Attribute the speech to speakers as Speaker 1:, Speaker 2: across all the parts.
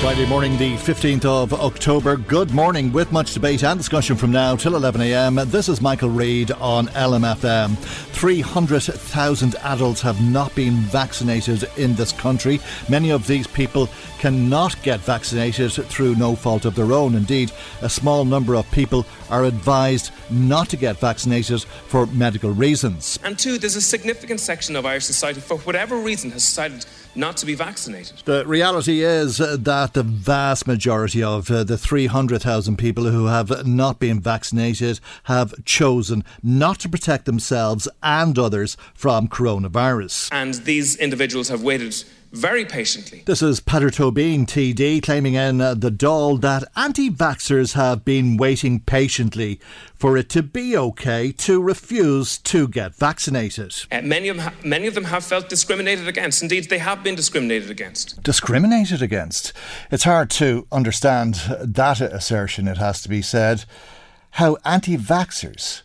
Speaker 1: Friday morning, the 15th of October. Good morning, with much debate and discussion from now till 11am. This is Michael Reade on LMFM. 300,000 adults have not been vaccinated in this country. Many of these people cannot get vaccinated through no fault of their own. Indeed, a small number of people are advised not to get vaccinated for medical reasons.
Speaker 2: And two, there's a significant section of Irish society, for whatever reason, has decided not to be vaccinated.
Speaker 1: The reality is that the vast majority of uh, the 300,000 people who have not been vaccinated have chosen not to protect themselves and others from coronavirus.
Speaker 2: And these individuals have waited very patiently.
Speaker 1: This is Peadar Tóibín, TD, claiming in uh, the Dáil that anti vaxxers have been waiting patiently for it to be okay to refuse to get vaccinated.
Speaker 2: Uh, many, of them ha- many of them have felt discriminated against. Indeed, they have been discriminated against.
Speaker 1: Discriminated against? It's hard to understand that assertion, it has to be said. How anti vaxxers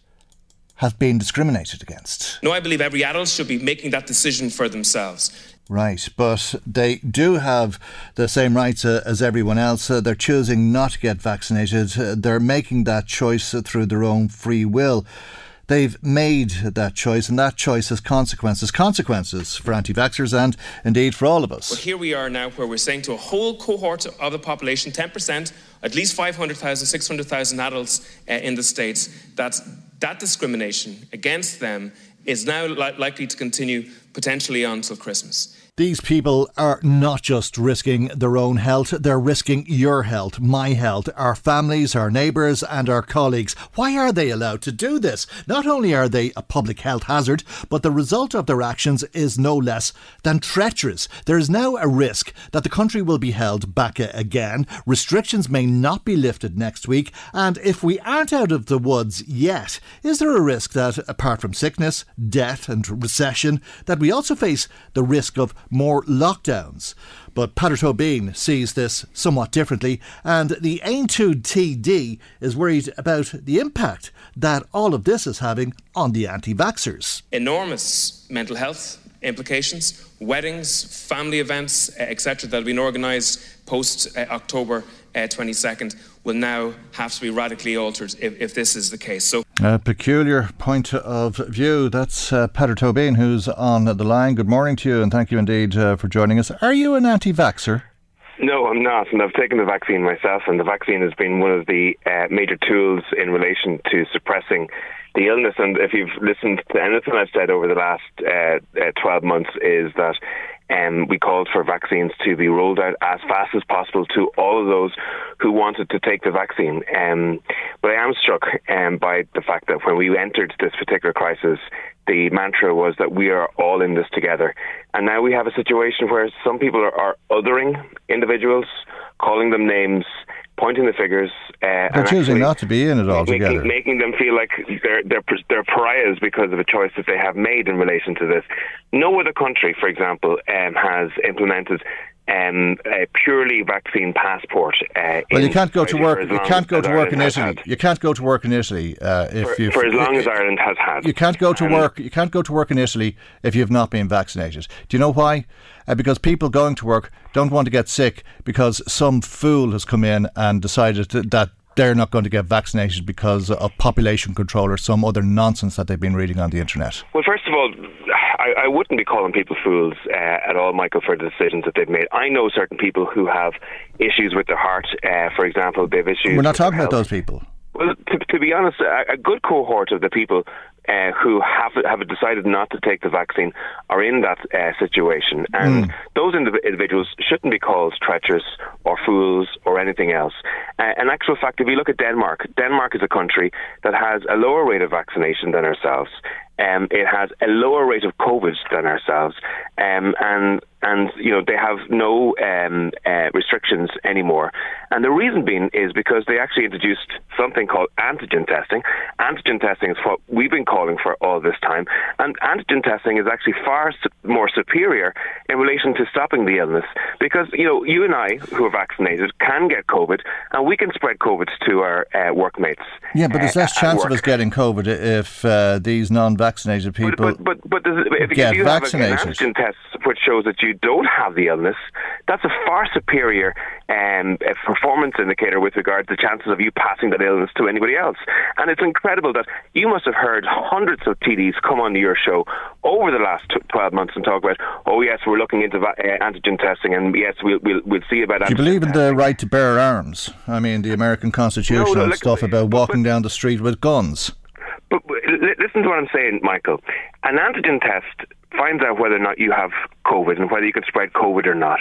Speaker 1: have been discriminated against.
Speaker 2: No, I believe every adult should be making that decision for themselves.
Speaker 1: Right, but they do have the same rights uh, as everyone else. Uh, they're choosing not to get vaccinated. Uh, they're making that choice through their own free will. They've made that choice, and that choice has consequences. Consequences for anti vaxxers and indeed for all of us.
Speaker 2: But here we are now, where we're saying to a whole cohort of the population, 10%, at least 500,000, 600,000 adults uh, in the States, that that discrimination against them is now li- likely to continue potentially until Christmas.
Speaker 1: These people are not just risking their own health, they're risking your health, my health, our families, our neighbours, and our colleagues. Why are they allowed to do this? Not only are they a public health hazard, but the result of their actions is no less than treacherous. There is now a risk that the country will be held back again. Restrictions may not be lifted next week, and if we aren't out of the woods yet, is there a risk that, apart from sickness, death, and recession, that we also face the risk of more lockdowns. But Peadar Tóibín sees this somewhat differently, and the Aontú TD is worried about the impact that all of this is having on the anti vaxxers.
Speaker 2: Enormous mental health implications, weddings, family events, etc., that have been organised post uh, October uh, 22nd will now have to be radically altered if, if this is the case. So,
Speaker 1: a peculiar point of view. That's uh, Peadar Tóibín, who's on the line. Good morning to you, and thank you indeed uh, for joining us. Are you an anti-vaxxer?
Speaker 3: No, I'm not, and I've taken the vaccine myself, and the vaccine has been one of the uh, major tools in relation to suppressing the illness. And if you've listened to anything I've said over the last uh, uh, 12 months, is that um, we called for vaccines to be rolled out as fast as possible to all of those who wanted to take the vaccine. Um, but I am struck um, by the fact that when we entered this particular crisis, the mantra was that we are all in this together. And now we have a situation where some people are, are othering individuals, calling them names, pointing the figures.
Speaker 1: Uh, they're choosing not to be in it altogether.
Speaker 3: Making, making them feel like they're, they're, they're pariahs because of a choice that they have made in relation to this. No other country, for example, um, has implemented um, a purely vaccine passport. Uh,
Speaker 1: well, you can't go to work. You can't go to work in Italy. You can't go to work in Italy uh, if you
Speaker 3: for as long as Ireland has had.
Speaker 1: You can't go to work. You can't go to work in Italy if you've not been vaccinated. Do you know why? Uh, because people going to work don't want to get sick because some fool has come in and decided that they're not going to get vaccinated because of population control or some other nonsense that they've been reading on the internet?
Speaker 3: Well, first of all, I, I wouldn't be calling people fools uh, at all, Michael, for the decisions that they've made. I know certain people who have issues with their heart. Uh, for example, they've issues.
Speaker 1: We're not talking about those people.
Speaker 3: Well, to, to be honest, a, a, good cohort of the people uh, who have have decided not to take the vaccine are in that uh, situation, and mm. those individuals shouldn't be called treacherous or fools or anything else. Uh, in actual fact, if you look at Denmark, Denmark is a country that has a lower rate of vaccination than ourselves. Um, it has a lower rate of COVID than ourselves, um, and and you know they have no um, uh, restrictions anymore. And the reason being is because they actually introduced something called antigen testing. Antigen testing is what we've been calling for all this time, and antigen testing is actually far more superior in relation to stopping the illness because you know you and I who are vaccinated can get COVID, and we can spread COVID to our uh, workmates.
Speaker 1: Yeah, but there's less uh, chance of us getting COVID if uh, these non-vaccinated vaccinated people
Speaker 3: but, but, but, but if, if you
Speaker 1: vaccinated.
Speaker 3: have an antigen test which shows that you don't have the illness, that's a far superior um, performance indicator with regard to the chances of you passing that illness to anybody else. And it's incredible that you must have heard hundreds of TDs come on your show over the last 12 months and talk about, oh yes, we're looking into uh, antigen testing, and yes, we'll, we'll, we'll see about.
Speaker 1: Do you believe in the right to bear arms? I mean, the American Constitution no, no, and stuff about walking but, down the street with guns.
Speaker 3: But listen to what I'm saying, Michael. An antigen test finds out whether or not you have COVID and whether you can spread COVID or not.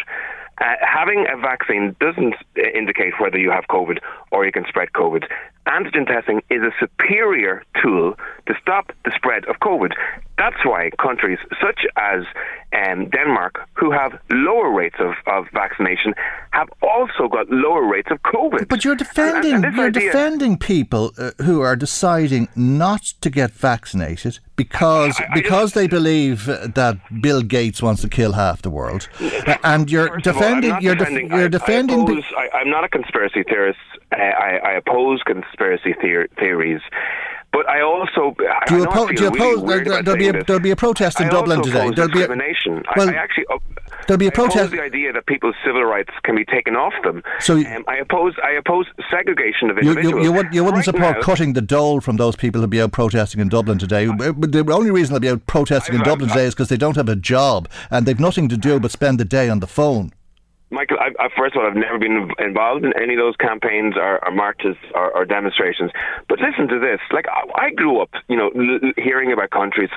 Speaker 3: Uh, having a vaccine doesn't indicate whether you have COVID or you can spread COVID. Antigen testing is a superior tool to stop the spread of COVID. That's why countries such as um, Denmark, who have lower rates of, of vaccination, have also got lower rates of COVID.
Speaker 1: But you're defending and, and you're idea, defending people uh, who are deciding not to get vaccinated because I, I because just, they believe that Bill Gates wants to kill half the world, uh, and you're defending,
Speaker 3: all,
Speaker 1: you're,
Speaker 3: defending.
Speaker 1: Def- you're defending.
Speaker 3: I, oppose, I, am not a conspiracy theorist. I, I oppose conspiracy theories. But I also
Speaker 1: do you, oppo- do you oppose? Really there, will be a, there'll be a protest in
Speaker 3: I
Speaker 1: Dublin today.
Speaker 3: There'll
Speaker 1: be
Speaker 3: a, well, I, I actually
Speaker 1: there'll be a protest.
Speaker 3: the idea that people's civil rights can be taken off them. So um, I oppose I oppose segregation of individuals.
Speaker 1: You, you, you, would, you wouldn't
Speaker 3: right
Speaker 1: support
Speaker 3: now,
Speaker 1: cutting the dole from those people who'll be out protesting in Dublin today. The only reason they'll be out protesting in Dublin today is because they don't have a job and they've nothing to do but spend the day on the phone.
Speaker 3: Michael, I, I, first of all, I've never been involved in any of those campaigns or, or marches or, or, demonstrations. But listen to this: like I grew up, you know, l- hearing about countries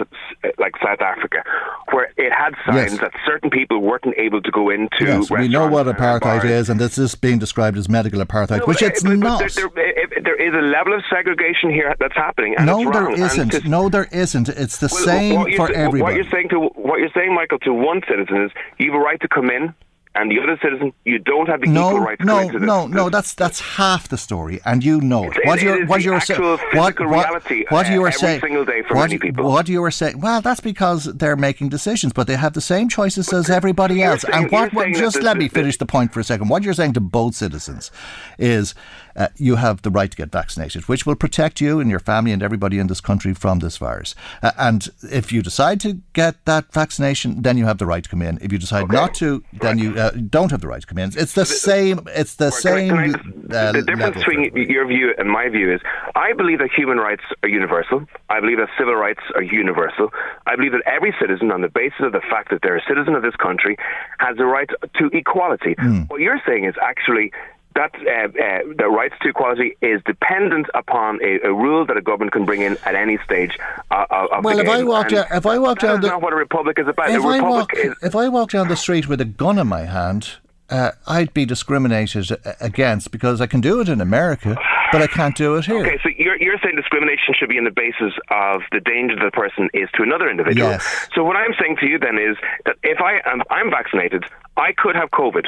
Speaker 3: like South Africa, where it had signs yes. that certain people weren't able to go into.
Speaker 1: Yes, we know what apartheid is, and this is being described as medical apartheid, no, which it's
Speaker 3: but,
Speaker 1: not.
Speaker 3: But there, there, eh, eh, there is a level of segregation here that's happening.
Speaker 1: no, there isn't. no, there isn't. It's the
Speaker 3: well,
Speaker 1: same for everybody.
Speaker 3: What you're saying to what you're saying, Michael, to one citizen is you have a right to come in and the other citizen, you don't have the
Speaker 1: no,
Speaker 3: equal right to
Speaker 1: no,
Speaker 3: go this.
Speaker 1: No, no, that's that's half the story, and you know it.
Speaker 3: What you what you saying? What, what, what uh, you were saying? Single day for
Speaker 1: what,
Speaker 3: many people.
Speaker 1: What you were saying? Well, that's because they're making decisions, but they have the same choices but as everybody else.
Speaker 3: Saying,
Speaker 1: and what? what just let me finish the point for a second. What you're saying to both citizens is uh, you have the right to get vaccinated, which will protect you and your family and everybody in this country from this virus. Uh, and if you decide to get that vaccination, then you have the right to come in. If you decide okay. not to, then you uh, don't have the right to come in. It's the same. It's the same. I,
Speaker 3: uh, the difference between your view and my view is, I believe that human rights are universal. I believe that civil rights are universal. I believe that every citizen, on the basis of the fact that they're a citizen of this country, has the right to equality. Mm. What you're saying is actually that uh, uh, the rights to equality is dependent upon a, a, rule that a government can bring in at any stage uh, of
Speaker 1: well,
Speaker 3: the
Speaker 1: if
Speaker 3: game.
Speaker 1: I walk down, if I walk down
Speaker 3: the,
Speaker 1: not
Speaker 3: what a republic is about.
Speaker 1: If
Speaker 3: I
Speaker 1: walk,
Speaker 3: is,
Speaker 1: if I walk down the street with a gun in my hand, uh, I'd be discriminated against because I can do it in America, but I can't do it here.
Speaker 3: Okay, so you're, you're saying discrimination should be on the basis of the danger the person is to another individual.
Speaker 1: Yes.
Speaker 3: So what I'm saying to you then is that if I am I'm vaccinated, I could have COVID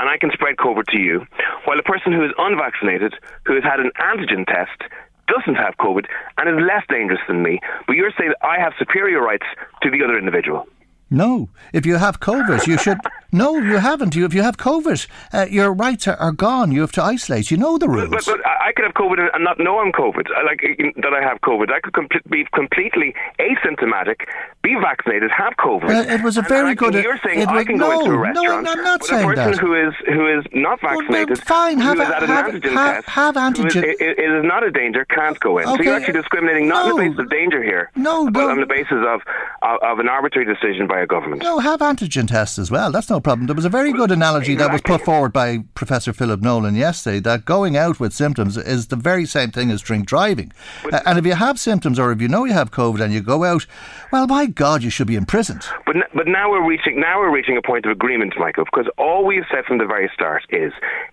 Speaker 3: and I can spread COVID to you, while a person who is unvaccinated, who has had an antigen test, doesn't have COVID and is less dangerous than me. But you're saying I have superior rights to the other individual.
Speaker 1: No, if you have COVID, you should No, you haven't. You, if you have COVID, uh, your rights are, are, gone. You have to isolate. You know the rules.
Speaker 3: But, but, I could have COVID and not know I'm COVID. Like that, I have COVID. I could com- be completely asymptomatic, be vaccinated, have COVID.
Speaker 1: Well, it was a very
Speaker 3: and,
Speaker 1: good.
Speaker 3: You're saying I can
Speaker 1: no,
Speaker 3: go into a restaurant.
Speaker 1: No, I'm not
Speaker 3: but
Speaker 1: saying
Speaker 3: a person
Speaker 1: that.
Speaker 3: who is who is not vaccinated,
Speaker 1: well, fine, have,
Speaker 3: who is at an
Speaker 1: have,
Speaker 3: antigen
Speaker 1: have,
Speaker 3: test,
Speaker 1: have antigen.
Speaker 3: It is, is not a danger, can't go in.
Speaker 1: Okay.
Speaker 3: So you're actually discriminating not
Speaker 1: no,
Speaker 3: on the basis of danger here,
Speaker 1: no,
Speaker 3: but
Speaker 1: no.
Speaker 3: on the basis of, of, of an arbitrary decision by a government.
Speaker 1: No, have antigen tests as well. That's no problem. There was a very good analogy
Speaker 3: exactly.
Speaker 1: that was put forward by Professor Philip Nolan yesterday that going out with symptoms is the very same thing as drink driving. But, and if you have symptoms or if you know you have COVID and you go out, well, my God, you should be imprisoned.
Speaker 3: But but now we're reaching now we're reaching a point of agreement, Michael, because all we've said from the very start is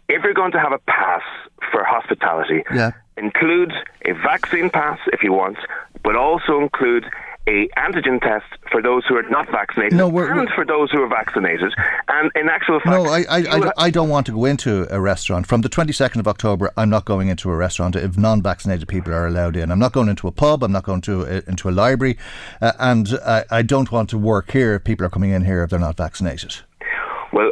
Speaker 3: if you're going to have a pass for hospitality,
Speaker 1: yeah.
Speaker 3: include a vaccine pass if you want, but also include a antigen test for those who are not vaccinated
Speaker 1: no, we're,
Speaker 3: and
Speaker 1: we're,
Speaker 3: for those who are vaccinated. And in actual fact,
Speaker 1: no, I, I, I, I, don't want to go into a restaurant from the 22nd of October. I'm not going into a restaurant if non-vaccinated people are allowed in. I'm not going into a pub. I'm not going to a, into a library, uh, and I, I don't want to work here if people are coming in here if they're not vaccinated.
Speaker 3: Well,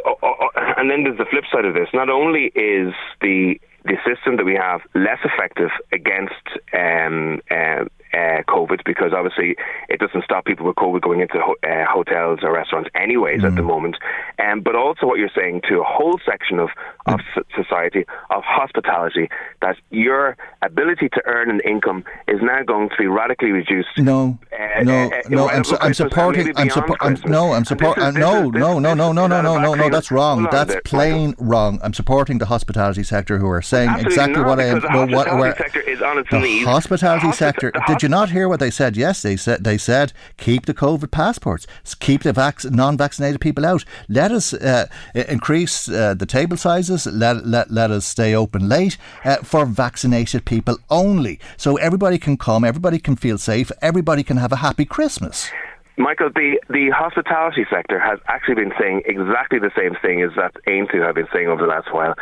Speaker 3: and then there's the flip side of this. Not only is the the system that we have less effective against um, uh, uh, COVID because obviously it doesn't stop people with COVID going into ho- uh, hotels or restaurants anyways mm. at the moment. Um, but also what you're saying to a whole section of, of mm. society, of hospitality, that your ability to earn an income is now going to be radically reduced.
Speaker 1: No, uh, no, no. I'm, su- I'm supporting. I'm, suppo- I'm no. I'm supporting. No, no, no, no, no, no, no, no, no. That's wrong. That's plain wrong. I'm supporting the hospitality sector who are saying
Speaker 3: Absolutely
Speaker 1: exactly
Speaker 3: not,
Speaker 1: what I am.
Speaker 3: The hospitality
Speaker 1: what,
Speaker 3: sector is on its
Speaker 1: the
Speaker 3: knees.
Speaker 1: hospitality
Speaker 3: the
Speaker 1: sector.
Speaker 3: The
Speaker 1: did you not hear what they said? Yes, they said they said keep the COVID passports, keep the vac- non-vaccinated people out. Let us uh, increase uh, the table sizes. Let, let let us stay open late uh, for vaccinated people only, so everybody can come, everybody can feel safe, everybody can have a happy Christmas.
Speaker 3: Michael, the, the hospitality sector has actually been saying exactly the same thing as that Aontú have been saying over the last while.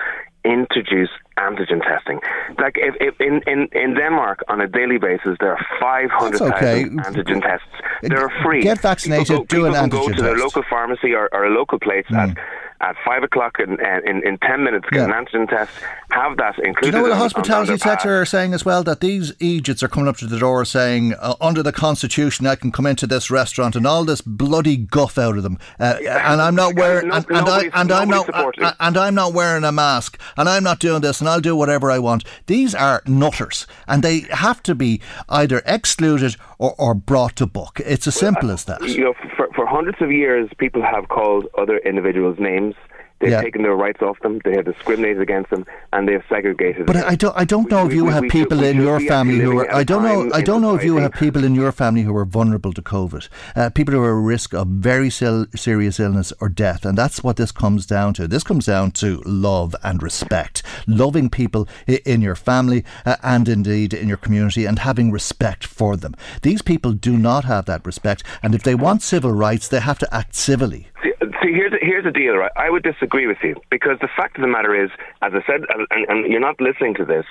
Speaker 3: Introduce antigen testing. Like if, if in, in, in Denmark on a daily basis there are five hundred thousand
Speaker 1: okay.
Speaker 3: antigen tests. They're free.
Speaker 1: Get vaccinated.
Speaker 3: People go,
Speaker 1: do
Speaker 3: people
Speaker 1: an
Speaker 3: can
Speaker 1: antigen
Speaker 3: go to
Speaker 1: test.
Speaker 3: their local pharmacy or, or a local place mm. at at five o'clock in, in, in ten minutes get
Speaker 1: yeah.
Speaker 3: an antigen test. Have that included.
Speaker 1: Do you know what the hospitality sector are saying as well that these Egypts are coming up to the door saying uh, under the constitution I can come into this restaurant and all this bloody guff out of them, uh, and I'm not wearing
Speaker 3: no,
Speaker 1: and, and, I, and I'm not
Speaker 3: uh,
Speaker 1: and I'm not wearing a mask and I'm not doing this and I'll do whatever I want. These are nutters and they have to be either excluded or, or brought to book. It's as simple as that.
Speaker 3: You know, for, hundreds of years, people have called other individuals names. They've
Speaker 1: Yeah.
Speaker 3: taken their rights off them. They have discriminated against them, and they have segregated.
Speaker 1: But
Speaker 3: them.
Speaker 1: I don't. I don't know
Speaker 3: We-
Speaker 1: if you
Speaker 3: we-
Speaker 1: have
Speaker 3: we
Speaker 1: people in your family who are.
Speaker 3: a
Speaker 1: I don't know. I don't know if you have people in your family who are vulnerable to COVID. Uh, people who are at risk of very serious illness or death, and that's what this comes down to. This comes down to love and respect, loving people i- in your family uh, and indeed in your community, and having respect for them. These people do not have that respect, and if they want civil rights, they have to act civilly.
Speaker 3: See, see, here's the, here's the deal, right? I would disagree with you because the fact of the matter is, as I said, and, and, and you're not listening to this.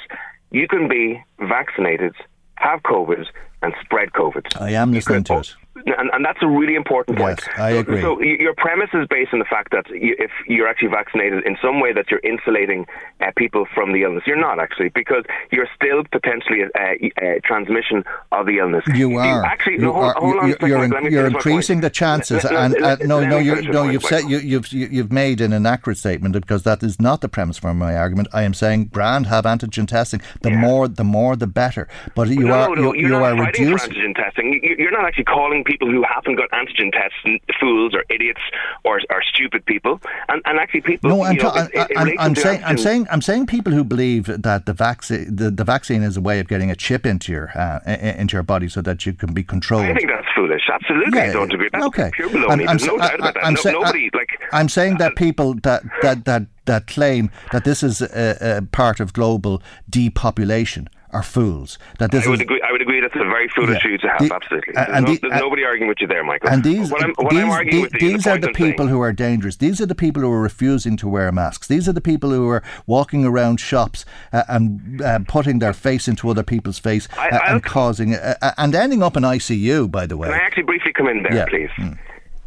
Speaker 3: You can be vaccinated, have COVID, and spread COVID.
Speaker 1: I am listening to it.
Speaker 3: And, and that's a really important point.
Speaker 1: Yes, I agree.
Speaker 3: So, y- your premise is based on the fact that you, if you're actually vaccinated in some way that you're insulating uh, people from the illness. You're not actually because you're still potentially a, a, a transmission of the illness.
Speaker 1: You are.
Speaker 3: actually.
Speaker 1: You
Speaker 3: no, hold,
Speaker 1: are.
Speaker 3: hold on
Speaker 1: You're, you're,
Speaker 3: let
Speaker 1: you're
Speaker 3: finish my point.
Speaker 1: increasing the chances,
Speaker 3: Let- let-
Speaker 1: and uh, no, no, you, no, you've said you, you've you- you've made an inaccurate statement because that is not the premise for my argument. I am saying grand have antigen testing. The more, the more, the better. But you
Speaker 3: no,
Speaker 1: are
Speaker 3: no,
Speaker 1: you, you are reducing.
Speaker 3: antigen testing. You're not actually calling people who haven't got antigen tests fools or idiots or, or stupid people. And, and actually, people.
Speaker 1: No, I'm,
Speaker 3: know,
Speaker 1: ta-
Speaker 3: in- in
Speaker 1: I'm, I'm saying, I'm saying, I'm saying, people who believe that the vaccine, the, the vaccine is a way of getting a chip into your uh, into your body so that you can be controlled.
Speaker 3: I think that's foolish. Absolutely, I don't agree. That's
Speaker 1: okay.
Speaker 3: pure baloney.
Speaker 1: I'm- I'm
Speaker 3: There's no doubt about that.
Speaker 1: I'm
Speaker 3: no,
Speaker 1: sa-
Speaker 3: nobody like.
Speaker 1: I'm saying that people that that that that claim that this is a, a part of global depopulation are fools. That this
Speaker 3: I would
Speaker 1: is
Speaker 3: agree. I would agree. That's a very foolish
Speaker 1: Yeah.
Speaker 3: view to have.
Speaker 1: The-
Speaker 3: absolutely.
Speaker 1: and
Speaker 3: There's, no,
Speaker 1: the-
Speaker 3: there's
Speaker 1: and-
Speaker 3: nobody arguing with you there, Michael.
Speaker 1: and these
Speaker 3: what I'm, what
Speaker 1: these,
Speaker 3: I'm arguing
Speaker 1: the- these
Speaker 3: the
Speaker 1: are the people who are dangerous. These are the people who are refusing to wear masks. These are the people who are walking around shops uh, and uh, putting their face into other people's face
Speaker 3: I-
Speaker 1: uh, and causing uh, uh, and ending up in ICU. By the way,
Speaker 3: Can I actually briefly come in there,
Speaker 1: Yeah.
Speaker 3: please?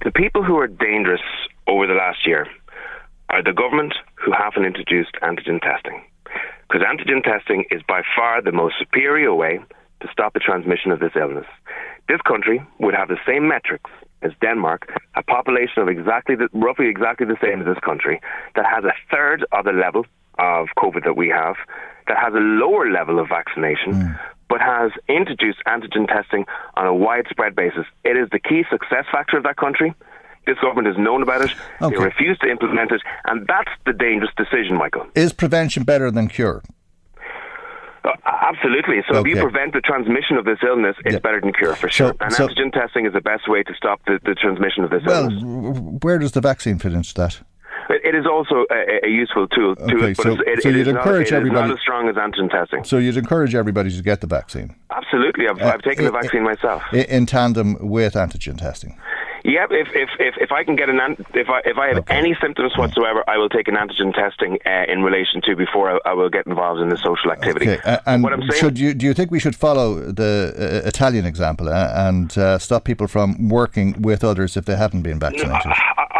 Speaker 3: The people who are dangerous over the last year are the government who haven't introduced antigen testing. Because antigen testing is by far the most superior way to stop the transmission of this illness. This country would have the same metrics as Denmark, a population of exactly the, roughly exactly the same as this country, that has a third of the level of COVID that we have, that has a lower level of vaccination, mm. but has introduced antigen testing on a widespread basis. It is the key success factor of that country. This government has known about it. Okay. They refuse to implement it, and that's the dangerous decision, Michael.
Speaker 1: Is prevention better than cure?
Speaker 3: Uh, absolutely. So okay. if you prevent the transmission of this illness, it's better than cure for sure. So, and so, antigen testing is the best way to stop the, the transmission of this
Speaker 1: well,
Speaker 3: illness.
Speaker 1: Where does the vaccine fit into that?
Speaker 3: It is also a, a useful tool to
Speaker 1: okay,
Speaker 3: it,
Speaker 1: but so,
Speaker 3: it,
Speaker 1: so you'd encourage
Speaker 3: not,
Speaker 1: everybody.
Speaker 3: not as strong as antigen testing.
Speaker 1: So you'd encourage everybody to get the vaccine.
Speaker 3: Absolutely, I've, uh, I've taken the vaccine myself
Speaker 1: in tandem with antigen testing.
Speaker 3: Yep. If if if, if I can get an if I if I have okay. any symptoms whatsoever, I will take an antigen testing uh, in relation to before I, I, will get involved in the social activity.
Speaker 1: Okay. Uh, and what I'm saying, should you do you think we should follow the uh, Italian example uh, and uh, stop people from working with others if they haven't been vaccinated?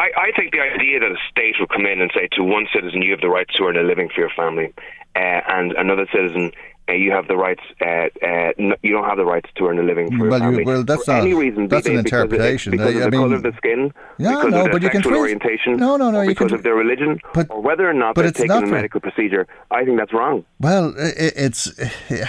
Speaker 3: I, I, think the idea that a state will come in and say to one citizen, you have the right to earn a living for your family, uh, and another citizen, uh, you have the rights. Uh, uh, you don't have the rights to earn a living for
Speaker 1: well. You, well, that's
Speaker 3: for
Speaker 1: not,
Speaker 3: any reason.
Speaker 1: That's an interpretation.
Speaker 3: Because, of, because of the
Speaker 1: mean,
Speaker 3: colour of the skin,
Speaker 1: yeah,
Speaker 3: because
Speaker 1: no,
Speaker 3: of their
Speaker 1: you
Speaker 3: sexual
Speaker 1: can
Speaker 3: orientation,
Speaker 1: no, no, no, you
Speaker 3: because
Speaker 1: can,
Speaker 3: of their religion,
Speaker 1: but,
Speaker 3: or whether or not they're taking
Speaker 1: not
Speaker 3: a medical procedure. I think that's wrong.
Speaker 1: Well, it's.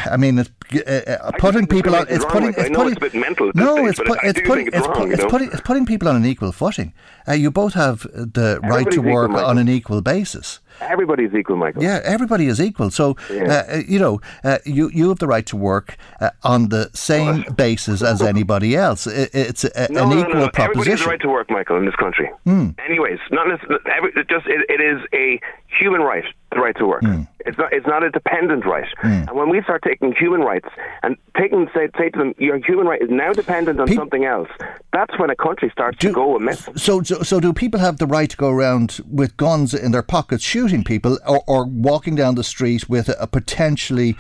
Speaker 1: I mean, it's, uh, putting people on. It's putting.
Speaker 3: It's putting. It's mental.
Speaker 1: No, it's, it's, putting. It's, putting. It's putting people on an equal footing. Uh, you both have the right to work on an equal basis.
Speaker 3: Everybody's equal, Michael.
Speaker 1: Yeah, everybody is equal. So, yeah. uh, you know, uh, you you have the right to work uh, on the same basis as anybody else. It, it's a,
Speaker 3: no,
Speaker 1: an
Speaker 3: no,
Speaker 1: equal
Speaker 3: no, no.
Speaker 1: proposition.
Speaker 3: Everybody has the right to work, Michael, in this country.
Speaker 1: Mm.
Speaker 3: Anyways, not every, it just it, it is a human right, the right to work.
Speaker 1: Mm.
Speaker 3: It's not it's not a dependent right.
Speaker 1: Mm.
Speaker 3: And when we start taking human rights and taking say say to them, your human right is now dependent on Pe- something else. That's when a country starts do, to go amiss.
Speaker 1: So, so so do people have the right to go around with guns in their pockets shooting people, or, or walking down the street with a, a potentially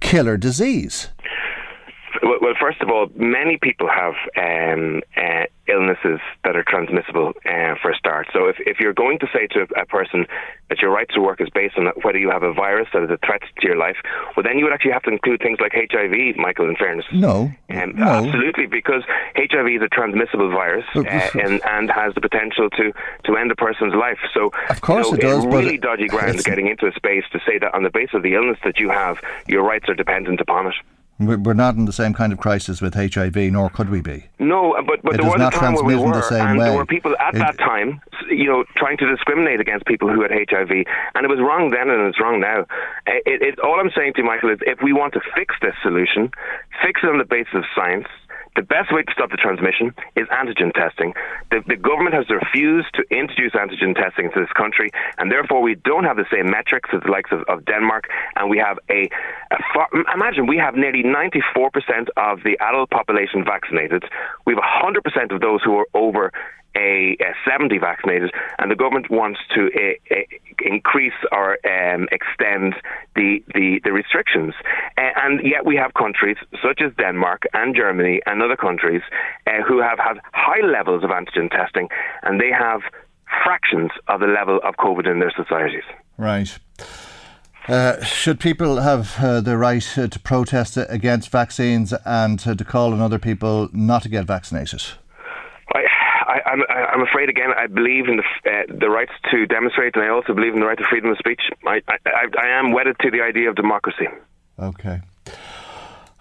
Speaker 1: killer disease?
Speaker 3: Well, first of all, many people have um, uh, illnesses that are transmissible uh, for a start. So if, if you're going to say to a person that your right to work is based on whether you have a virus that is a threat to your life, well, then you would actually have to include things like HIV, Michael, in fairness.
Speaker 1: No.
Speaker 3: Um,
Speaker 1: no.
Speaker 3: Absolutely, because HIV is a transmissible virus uh, and, and has the potential to, to end a person's life. So,
Speaker 1: of course
Speaker 3: you know,
Speaker 1: it does.
Speaker 3: It's really dodgy ground getting into a space to say that on the basis of the illness that you have, your rights are dependent upon it.
Speaker 1: We're not in the same kind of crisis with HIV, nor could we be.
Speaker 3: No, but, but
Speaker 1: it
Speaker 3: there was
Speaker 1: a
Speaker 3: time where we were,
Speaker 1: the
Speaker 3: and
Speaker 1: way.
Speaker 3: there were people at it, that time, you know, trying to discriminate against people who had HIV, and it was wrong then, and it's wrong now. It, it, all I'm saying to you, Michael, is if we want to fix this solution, fix it on the basis of science the best way to stop the transmission is antigen testing. The, the, government has refused to introduce antigen testing into this country, and therefore we don't have the same metrics as the likes of, of Denmark. And we have a, a far, imagine we have nearly 94% of the adult population vaccinated. We have 100% of those who are over a, a 70 vaccinated, and the government wants to uh, uh, increase or um, extend the, the, the restrictions. Uh, and yet we have countries such as Denmark and Germany and other countries uh, who have had high levels of antigen testing, and they have fractions of the level of COVID in their societies.
Speaker 1: Right. Uh, should people have uh, the right uh, to protest against vaccines and to call on other people not to get vaccinated?
Speaker 3: I, am I'm, I'm afraid again. I believe in the uh, the rights to demonstrate, and I also believe in the right to freedom of speech. I, I, I am wedded to the idea of democracy.
Speaker 1: Okay.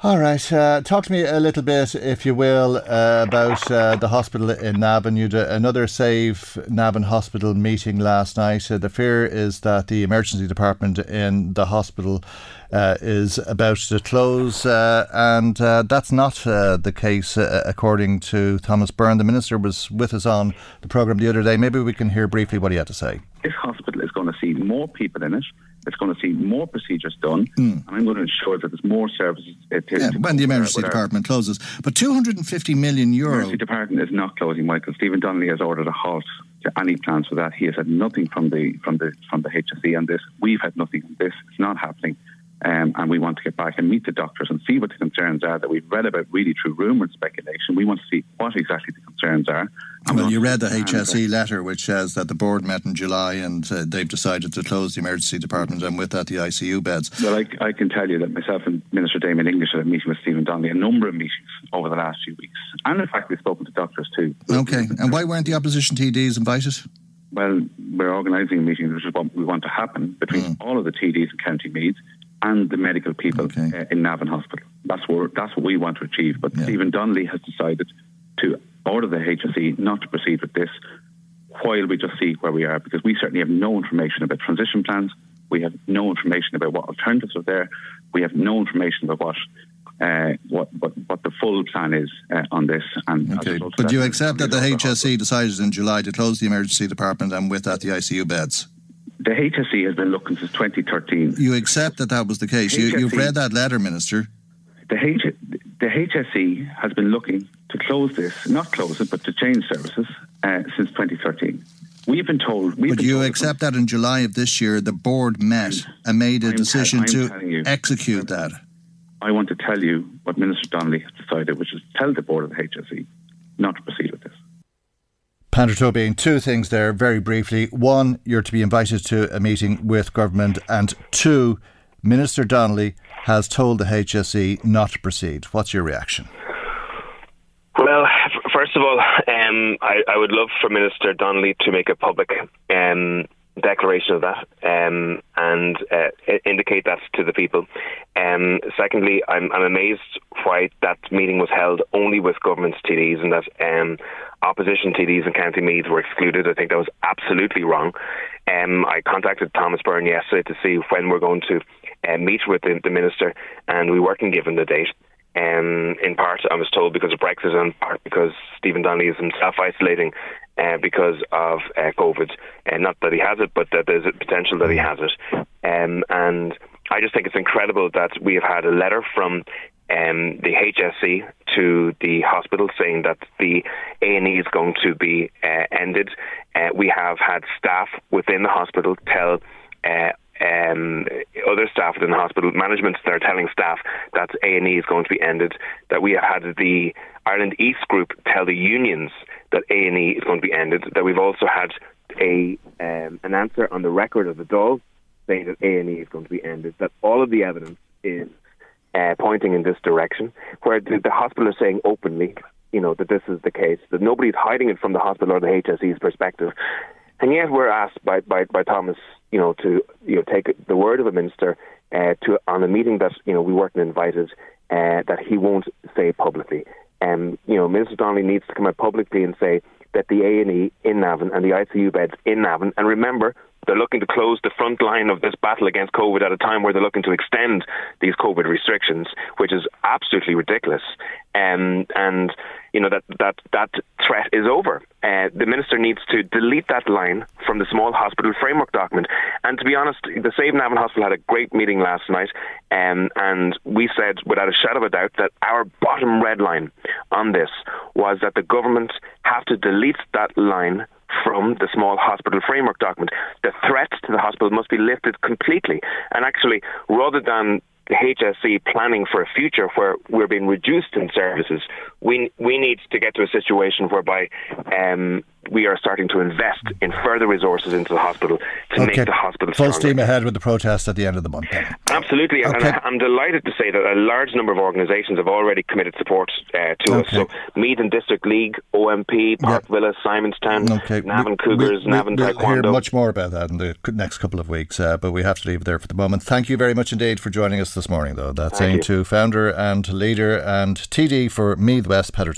Speaker 1: All right. Uh, talk to me a little bit, if you will, uh, about uh, the hospital in Navan. You had another Save Navan Hospital meeting last night. Uh, the fear is that the emergency department in the hospital uh, is about to close, uh, and that's not the case, according to Thomas Byrne. The minister was with us on the programme the other day. Maybe we can hear briefly what he had to say.
Speaker 4: This hospital is going to see more people in it. It's going to see more procedures done,
Speaker 1: mm.
Speaker 4: and I'm going to ensure that there's more services. To,
Speaker 1: yeah,
Speaker 4: to
Speaker 1: when the emergency department our, closes, but 250 million euro.
Speaker 4: The emergency department is not closing, Michael. Stephen Donnelly has ordered a halt to any plans for that. He has had nothing from the from the from the HSE on this. We've had nothing on this. It's not happening. Um, and we want to get back and meet the doctors and see what the concerns are that we've read about really through rumour and speculation. We want to see what exactly the concerns are.
Speaker 1: Well, you read the HSE letter, which says that the board met in July and uh, they've decided to close the emergency department and with that the ICU beds.
Speaker 4: Well, I, I can tell you that myself and Minister Damien English had a meeting with Stephen Donnelly, a number of meetings over the last few weeks. And in fact, we've spoken to doctors too.
Speaker 1: Okay. And why weren't the opposition TDs invited?
Speaker 4: Well, we're organising a meeting, which is what we want to happen between mm. all of the TDs and County Meath and the medical people okay. uh, in Navan Hospital. That's what that's what we want to achieve. But yeah. Stephen Donnelly has decided to order the HSE not to proceed with this while we just see where we are, because we certainly have no information about transition plans. We have no information about what alternatives are there. We have no information about what uh, what, what, what the full plan is uh, on this. And
Speaker 1: okay. But you accept that the HSE decided in July to close the emergency department and with that the ICU beds?
Speaker 4: The HSE has been looking since 2013.
Speaker 1: You accept that that was the case. HSE, you, have read that letter, Minister.
Speaker 4: The, H, the HSE has been looking to close this, not close it, but to change services uh, since 2013. We've been told. We've
Speaker 1: but
Speaker 4: been
Speaker 1: you
Speaker 4: told
Speaker 1: accept that in July of this year, the board met and made a I'm decision to execute that.
Speaker 4: I want to tell you what Minister Donnelly has decided, which is tell the board of the HSE not to proceed with this.
Speaker 1: Peadar Tóibín, two things there very briefly. One, you're to be invited to a meeting with government, and two, Minister Donnelly has told the HSE not to proceed. What's your reaction?
Speaker 3: First of all, um, I, I, would love for Minister Donnelly to make a public um, declaration of that um, and uh, indicate that to the people. Um, secondly, I'm, I'm, amazed why that meeting was held only with government TDs and that um, opposition TDs and County Meath were excluded. I think that was absolutely wrong. Um, I contacted Thomas Byrne yesterday to see when we're going to uh, meet with the, the, minister, and we weren't given the date. Um, in part, I was told because of Brexit, and part because Stephen Donnelly is himself isolating uh, because of uh, COVID. Uh, not that he has it, but that there's a potential that he has it. Um, and I just think it's incredible that we have had a letter from um, the HSE to the hospital saying that the A&E is going to be uh, ended. Uh, we have had staff within the hospital tell uh, um, other staff within the hospital, management, they're telling staff that A&E is going to be ended, that we have had the Ireland East Group tell the unions that A&E is going to be ended, that we've also had a um, an answer on the record of the Dáil saying that A&E is going to be ended, that all of the evidence is uh, pointing in this direction, where the, the hospital is saying openly, you know, that this is the case, that nobody's hiding it from the hospital or the HSE's perspective. And yet we're asked by, by, by Thomas, you know, to you know take the word of a minister uh, to on a meeting that you know we weren't invited uh, that he won't say publicly. Um, you know, Minister Donnelly needs to come out publicly and say that the A and E in Navan and the ICU beds in Navan, and remember they're looking to close the front line of this battle against COVID at a time where they're looking to extend these COVID restrictions, which is absolutely ridiculous. Um, and you know that that that threat is over. Uh, the minister needs to delete that line from the small hospital framework document. And to be honest, the Save Navan Hospital had a great meeting last night, um, and we said without a shadow of a doubt that our bottom red line on this was that the government have to delete that line from the small hospital framework document. The threat to the hospital must be lifted completely. And actually, rather than the planning for a future where we're being reduced in services, we we need to get to a situation whereby um, we are starting to invest in further resources into the hospital to okay. make the hospital
Speaker 1: full steam ahead with the protest at the end of the month. Then.
Speaker 3: Absolutely, okay. and I'm delighted to say that a large number of organisations have already committed support uh, to okay. us. So Meath and District League, OMP, Park yep. Villa, Simonstown, okay. Navan Cougars, we, Navan we, we'll
Speaker 1: Taekwondo. Hear much more about that in the next couple of weeks, uh, but we have to leave it there for the moment. Thank you very much indeed for joining us this morning, though. That's saying to founder and leader and TD for Meath West, Peadar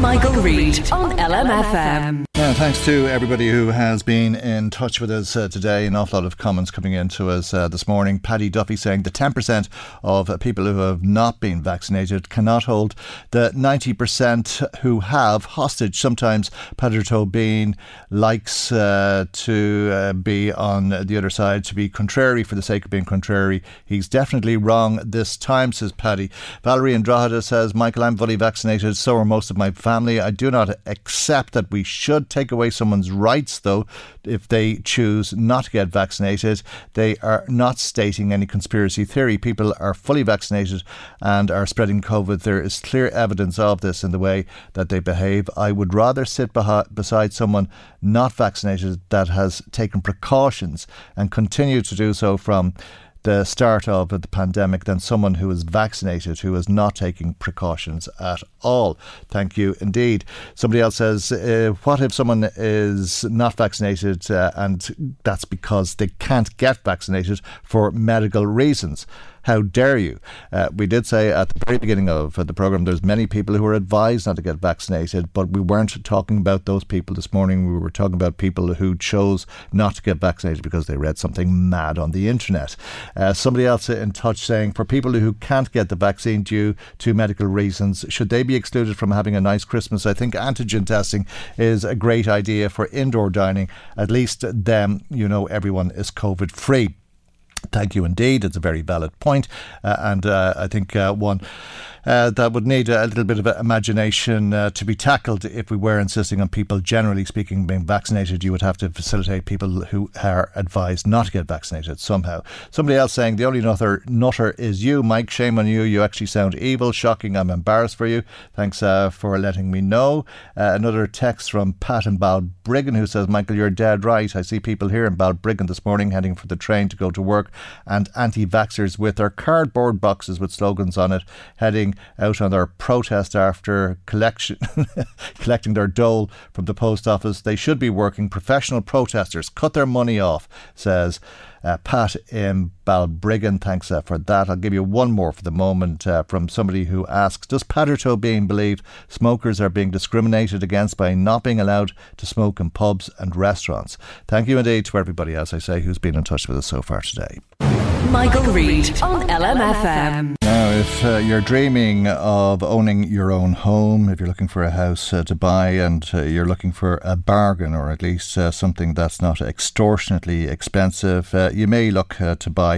Speaker 1: Michael, Reade on LMFM. Yeah, thanks to everybody who has been in touch with us uh, today. An awful lot of comments coming in to us uh, this morning. Paddy Duffy saying the 10% of people who have not been vaccinated cannot hold the 90% who have hostage. Sometimes Peadar Tóibín likes uh, to uh, be on the other side, to be contrary for the sake of being contrary. He's definitely wrong this time, says Paddy. Valerie Andrada says, Michael, I'm fully vaccinated, so are most of my family. I do not accept that we should take away someone's rights, though, if they choose not to get vaccinated. They are not stating any conspiracy theory. People are fully vaccinated and are spreading COVID. There is clear evidence of this in the way that they behave. I would rather sit beside someone not vaccinated that has taken precautions and continue to do so from the start of the pandemic than someone who is vaccinated who is not taking precautions at all. Thank you indeed. Somebody else says, uh, What if someone is not vaccinated uh, and that's because they can't get vaccinated for medical reasons? How dare you? Uh, we did say at the very beginning of uh, the programme there's many people who are advised not to get vaccinated, but we weren't talking about those people this morning. We were talking about people who chose not to get vaccinated because they read something mad on the internet. Uh, somebody else in touch saying for people who can't get the vaccine due to medical reasons, should they be excluded from having a nice Christmas? I think antigen testing is a great idea for indoor dining. At least then, you know, everyone is COVID free. Thank you indeed. It's a very valid point. Uh, and uh, I think uh, one uh, that would need a little bit of imagination uh, to be tackled if we were insisting on people, generally speaking, being vaccinated. You would have to facilitate people who are advised not to get vaccinated somehow. Somebody else saying, the only nutter, nutter is you, Mike. Shame on you. You actually sound evil, shocking. I'm embarrassed for you. Thanks uh, for letting me know. Uh, another text from Pat in Balbriggan who says, Michael, you're dead right. I see people here in Balbriggan this morning heading for the train to go to work and anti vaxxers with their cardboard boxes with slogans on it heading out on their protest after collection collecting their dole from the post office. They should be working. Professional protesters cut their money off, says uh, Pat in Balbriggan. Thanks uh, for that. I'll give you one more for the moment uh, from somebody who asks Does Peadar Tóibín believed smokers are being discriminated against by not being allowed to smoke in pubs and restaurants? Thank you indeed to everybody, as I say, who's been in touch with us so far today.
Speaker 5: Michael, Reade on LMFM.
Speaker 1: Now, if uh, you're dreaming of owning your own home, if you're looking for a house uh, to buy and uh, you're looking for a bargain or at least uh, something that's not extortionately expensive, uh, you may look uh, to buy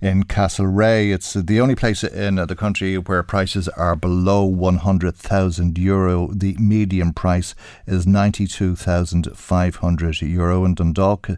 Speaker 1: in Castlerea. It's the only place in uh, the country where prices are below 100,000 euro. The median price is 92,500 euro. In Dundalk,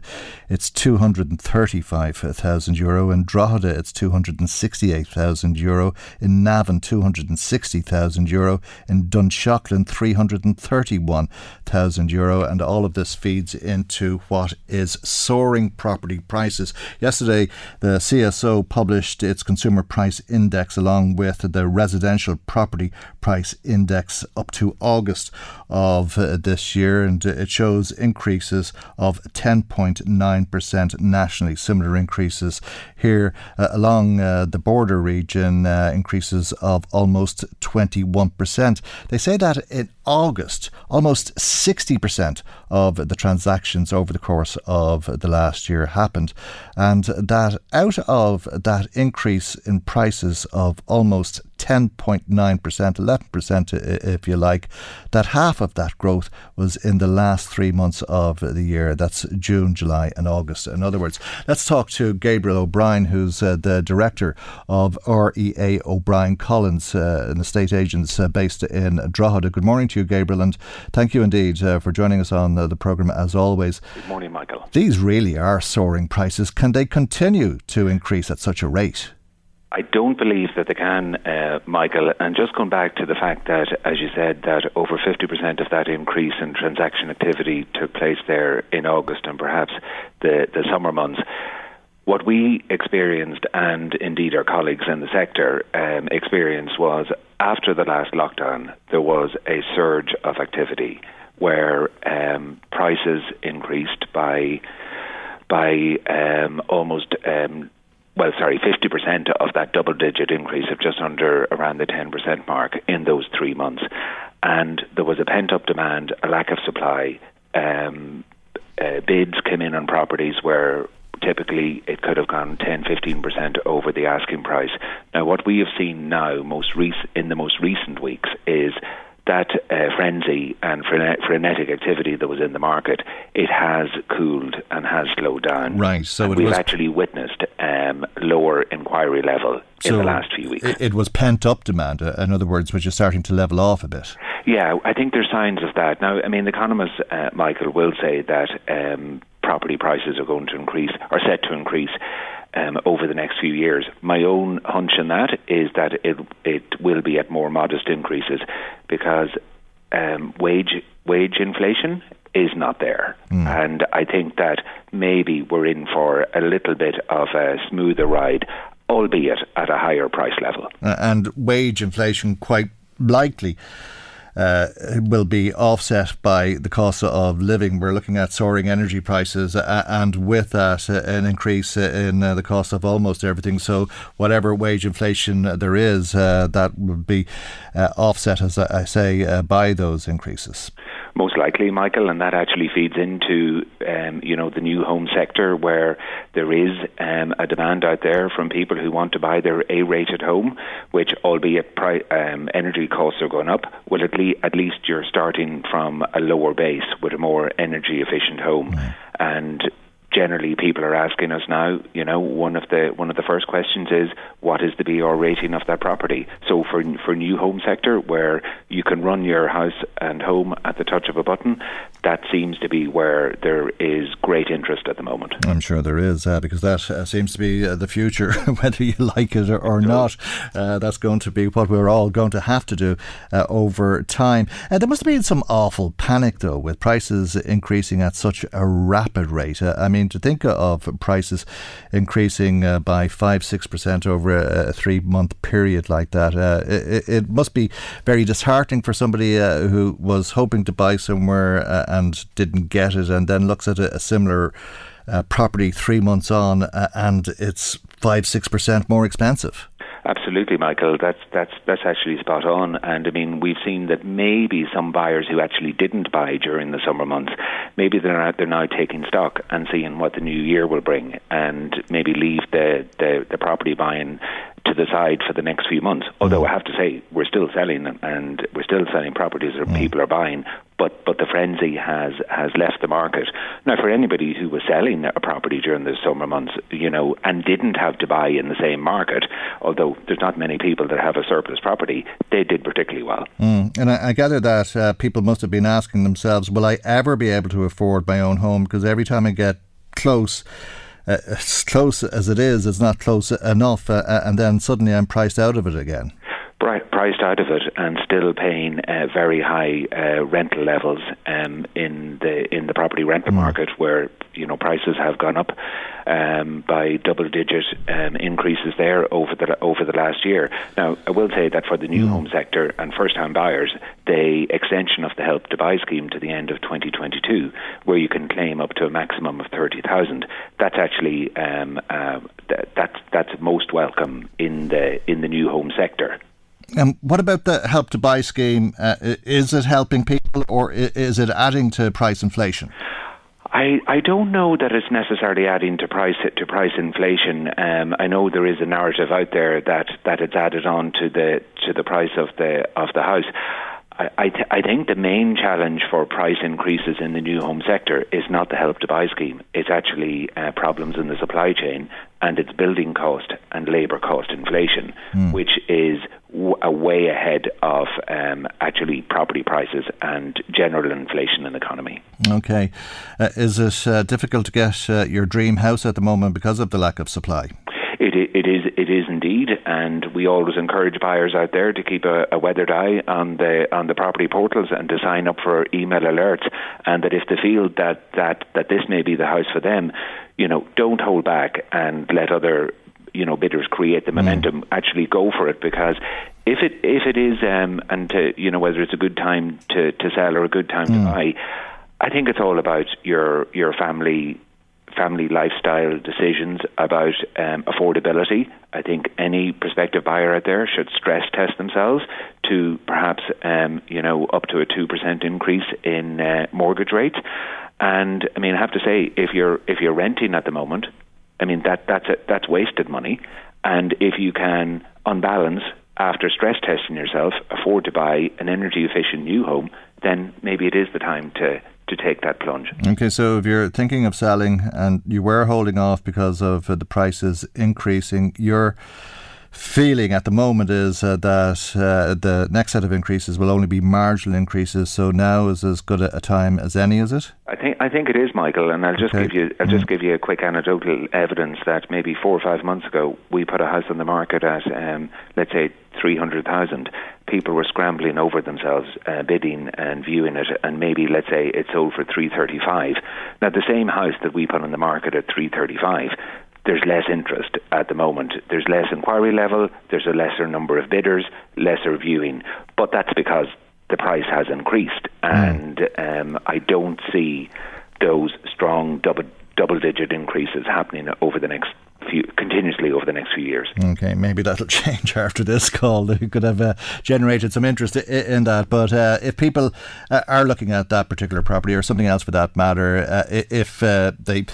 Speaker 1: it's 235,000 euro. In Drogheda, it's 268,000 euro. In Navan, 260,000 euro. In Dunshaughlin, 331,000 euro. And all of this feeds into what is soaring property prices. Yesterday, the CSO published its consumer price index along with the residential property price index up to August of uh, this year, and it shows increases of 10.9% nationally. Similar increases here uh, along uh, the border region, uh, increases of almost 21%. They say that in August, almost 60% of the transactions over the course of the last year happened, and that out of that increase in prices of almost 10.9%, 11% if you like, that half of that growth was in the last three months of the year. That's June, July, and August. In other words, let's talk to Gabriel O'Brien, who's uh, the director of REA O'Brien Collins, uh, an estate agents uh, based in Drogheda. Good morning to you, Gabriel, and thank you indeed uh, for joining us on uh, the programme as always.
Speaker 6: Good morning, Michael.
Speaker 1: These really are soaring prices. Can they continue to increase at such a rate?
Speaker 6: I don't believe that they can, uh, Michael. And just going back to the fact that, as you said, that over 50% of that increase in transaction activity took place there in August and perhaps the, the summer months. What we experienced, and indeed our colleagues in the sector um, experienced, was after the last lockdown, there was a surge of activity where um, prices increased by by um, almost um, well, sorry, 50% of that double digit increase of just under around the 10% mark in those three months. And there was a pent up demand, a lack of supply. Um, uh, bids came in on properties where typically it could have gone 10 15% over the asking price. Now, what we have seen now, most rec- in the most recent weeks, is that uh, frenzy and frenetic activity that was in the market, it has cooled and has slowed down.
Speaker 1: Right. So
Speaker 6: we've was... actually witnessed um, lower inquiry level so in the last few weeks.
Speaker 1: It was pent up demand, uh, in other words, which is starting to level off a bit.
Speaker 6: Yeah, I think there's signs of that. Now, I mean, economists, uh, Michael, will say that um, property prices are going to increase, are set to increase. Um, over the next few years. My own hunch in that is that it it will be at more modest increases because um, wage wage inflation is not there. Mm. And I think that maybe we're in for a little bit of a smoother ride, albeit at a higher price level.
Speaker 1: Uh, and wage inflation quite likely uh, will be offset by the cost of living. We're looking at soaring energy prices, uh, and with that, uh, an increase in uh, the cost of almost everything. So, whatever wage inflation there is, uh, that would be uh, offset, as I say, by those increases
Speaker 6: most likely, Michael, and that actually feeds into um, you know the new home sector where there is um, a demand out there from people who want to buy their A-rated home, which albeit pri- um, energy costs are going up, well at, le- at least you're starting from a lower base with a more energy efficient home, mm. and generally people are asking us now, you know, one of the one of the first questions is what is the BER rating of that property? So for for new home sector where you can run your house and home at the touch of a button, that seems to be where there is great interest at the moment.
Speaker 1: I'm sure there is uh, because that uh, seems to be uh, the future, whether you like it or, or not. Uh, that's going to be what we're all going to have to do uh, over time. Uh, there must have been some awful panic though with prices increasing at such a rapid rate. I mean to think of prices increasing uh, by 5 6% over a, a three month period like that, uh, it, it, must be very disheartening for somebody uh, who was hoping to buy somewhere uh, and didn't get it and then looks at a, a similar. Uh, property three months on, and it's five six percent more expensive.
Speaker 6: Absolutely, Michael. That's that's that's actually spot on. And I mean, we've seen that maybe some buyers who actually didn't buy during the summer months, maybe they're now, they're now taking stock and seeing what the new year will bring, and maybe leave the the, the property buying to the side for the next few months. Although I have to say, we're still selling and we're still selling properties that mm. people are buying, but but the frenzy has has left the market. Now, for anybody who was selling a property during the summer months, you know, and didn't have to buy in the same market, although there's not many people that have a surplus property, they did particularly well.
Speaker 1: Mm. And I, I, gather that uh, people must have been asking themselves, will I ever be able to afford my own home? Because every time I get close uh, close as it is, it's not close enough, uh, uh, and then suddenly I'm priced out of it again.
Speaker 6: Priced out of it and still paying uh, very high uh, rental levels um, in the in the property rental mm. market, where you know prices have gone up um, by double-digit um, increases there over the over the last year. Now, I will say that for the new mm. home sector and first-time buyers, the extension of the Help to Buy scheme to the end of 2022, where you can claim up to a maximum of 30,000, that's actually um, uh, th- that's that's most welcome in the in the new home sector.
Speaker 1: Um, what about the help to buy scheme? Uh, is it helping people or is it adding to price inflation?
Speaker 6: I, I don't know that it's necessarily adding to price to price inflation. Um, I know there is a narrative out there that, that it's added on to the to the price of the of the house. I, th- I think the main challenge for price increases in the new home sector is not the help to buy scheme. It's actually uh, problems in the supply chain and it's building cost and labour cost inflation, mm. which is w- a way ahead of um, actually property prices and general inflation in the economy.
Speaker 1: Okay. Uh, is it uh, difficult to get uh, your dream house at the moment because of the lack of supply?
Speaker 6: It, it is it is indeed, and we always encourage buyers out there to keep a, a weathered eye on the on the property portals and to sign up for email alerts. And that if they feel that that that this may be the house for them, you know, don't hold back and let other you know bidders create the mm. momentum. Mm. Actually, go for it because if it if it is um, and to, you know whether it's a good time to to sell or a good time mm. to buy. I think it's all about your your family family lifestyle decisions about um, affordability. I think any prospective buyer out there should stress test themselves to perhaps um, you know up to a two percent increase in uh, mortgage rates. And I mean, I have to say, if you're if you're renting at the moment, I mean that that's a, that's wasted money. And if you can, on balance, after stress testing yourself, afford to buy an energy efficient new home, then maybe it is the time to to take that plunge.
Speaker 1: Okay, so if you're thinking of selling and you were holding off because of the prices increasing, you're feeling at the moment is uh, that uh, the next set of increases will only be marginal increases. So now is as good a time as any, is it?
Speaker 6: I think I think it is, Michael. And I'll just okay. give you I'll mm. just give you a quick anecdotal evidence that maybe four or five months ago we put a house on the market at um, let's say three hundred thousand. People were scrambling over themselves, uh, bidding and viewing it, and maybe let's say it sold for three thirty five. Now the same house that we put on the market at three thirty five there's less interest at the moment. There's less inquiry level, there's a lesser number of bidders, lesser viewing. But that's because the price has increased, hmm. and um, I don't see those strong double double digit increases happening over the next few, continuously over the next few years.
Speaker 1: Okay, maybe that'll change after this call. They could have uh, generated some interest in that. But uh, if people uh, are looking at that particular property or something else for that matter, uh, if uh, they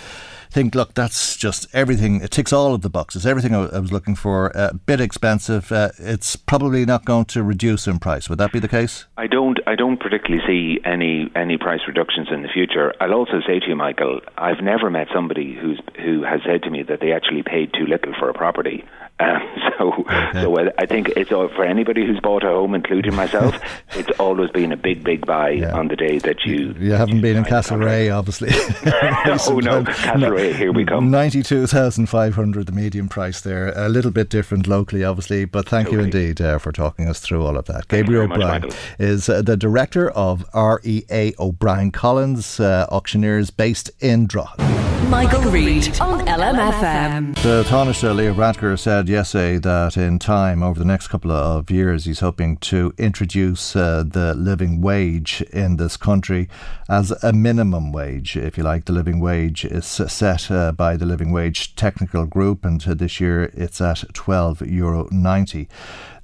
Speaker 1: think, look, that's just everything. It ticks all of the boxes. Everything I, was looking for. A uh, bit expensive. Uh, it's probably not going to reduce in price. Would that be the case?
Speaker 6: I don't. I don't particularly see any any price reductions in the future. I'll also say to you, Michael, I've never met somebody who's who has said to me that they actually paid too little for a property. Um, so, okay. so I think it's all, for anybody who's bought a home, including myself. it's always been a big, big buy yeah. on the day that you.
Speaker 1: You haven't been in Castlerea, obviously.
Speaker 6: oh no, Castlerea, here we come.
Speaker 1: Ninety-two thousand five hundred, the median price there. A little bit different locally, obviously, but thank totally. you indeed uh, for talking us through all of that.
Speaker 6: Thank
Speaker 1: Gabriel
Speaker 6: O'Brien
Speaker 1: is uh, the director of REA O'Brien Collins uh, Auctioneers, based in Drogheda.
Speaker 5: Michael, Reade on LMFM.
Speaker 1: The Taoiseach Leo Varadkar said yesterday that in time, over the next couple of years, he's hoping to introduce uh, the living wage in this country as a minimum wage, if you like. The living wage is set uh, by the Living Wage Technical Group, and this year it's at €12.90. Euro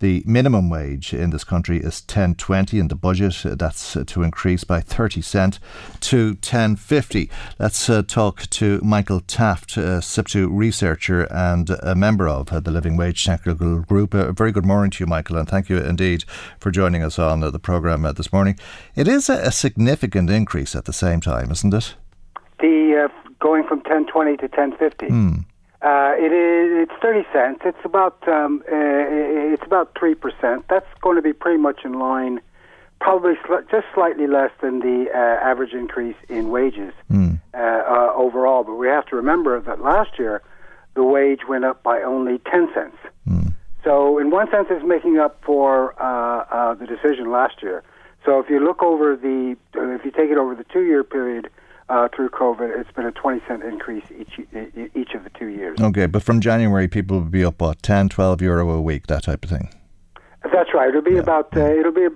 Speaker 1: the minimum wage in this country is 10.20 in the budget. That's to increase by 30 cent to 10.50. Let's uh, talk to Michael Taft, a SIPTU researcher and a member of uh, the Living Wage Technical Group. A very good morning to you, Michael, and thank you indeed for joining us on uh, the programme uh, this morning. It is a, a, significant increase at the same time, isn't it?
Speaker 7: The uh, going from 10.20 to 10.50.
Speaker 1: Mm.
Speaker 7: Uh, it is. It's thirty cents. It's about. Um, uh, it's about three percent. That's going to be pretty much in line, probably sl- just slightly less than the uh, average increase in wages
Speaker 1: mm.
Speaker 7: overall. But we have to remember that last year, the wage went up by only ten cents.
Speaker 1: Mm.
Speaker 7: So, in one sense, it's making up for uh, the decision last year. So, if you look over the, if you take it over the two-year period uh, through COVID, it's been a 20 cent increase each each of the two years.
Speaker 1: Okay, but from January, people will be up what 10, 12 euro a week, that type of thing.
Speaker 7: That's right. It'll be yeah. about uh, it'll be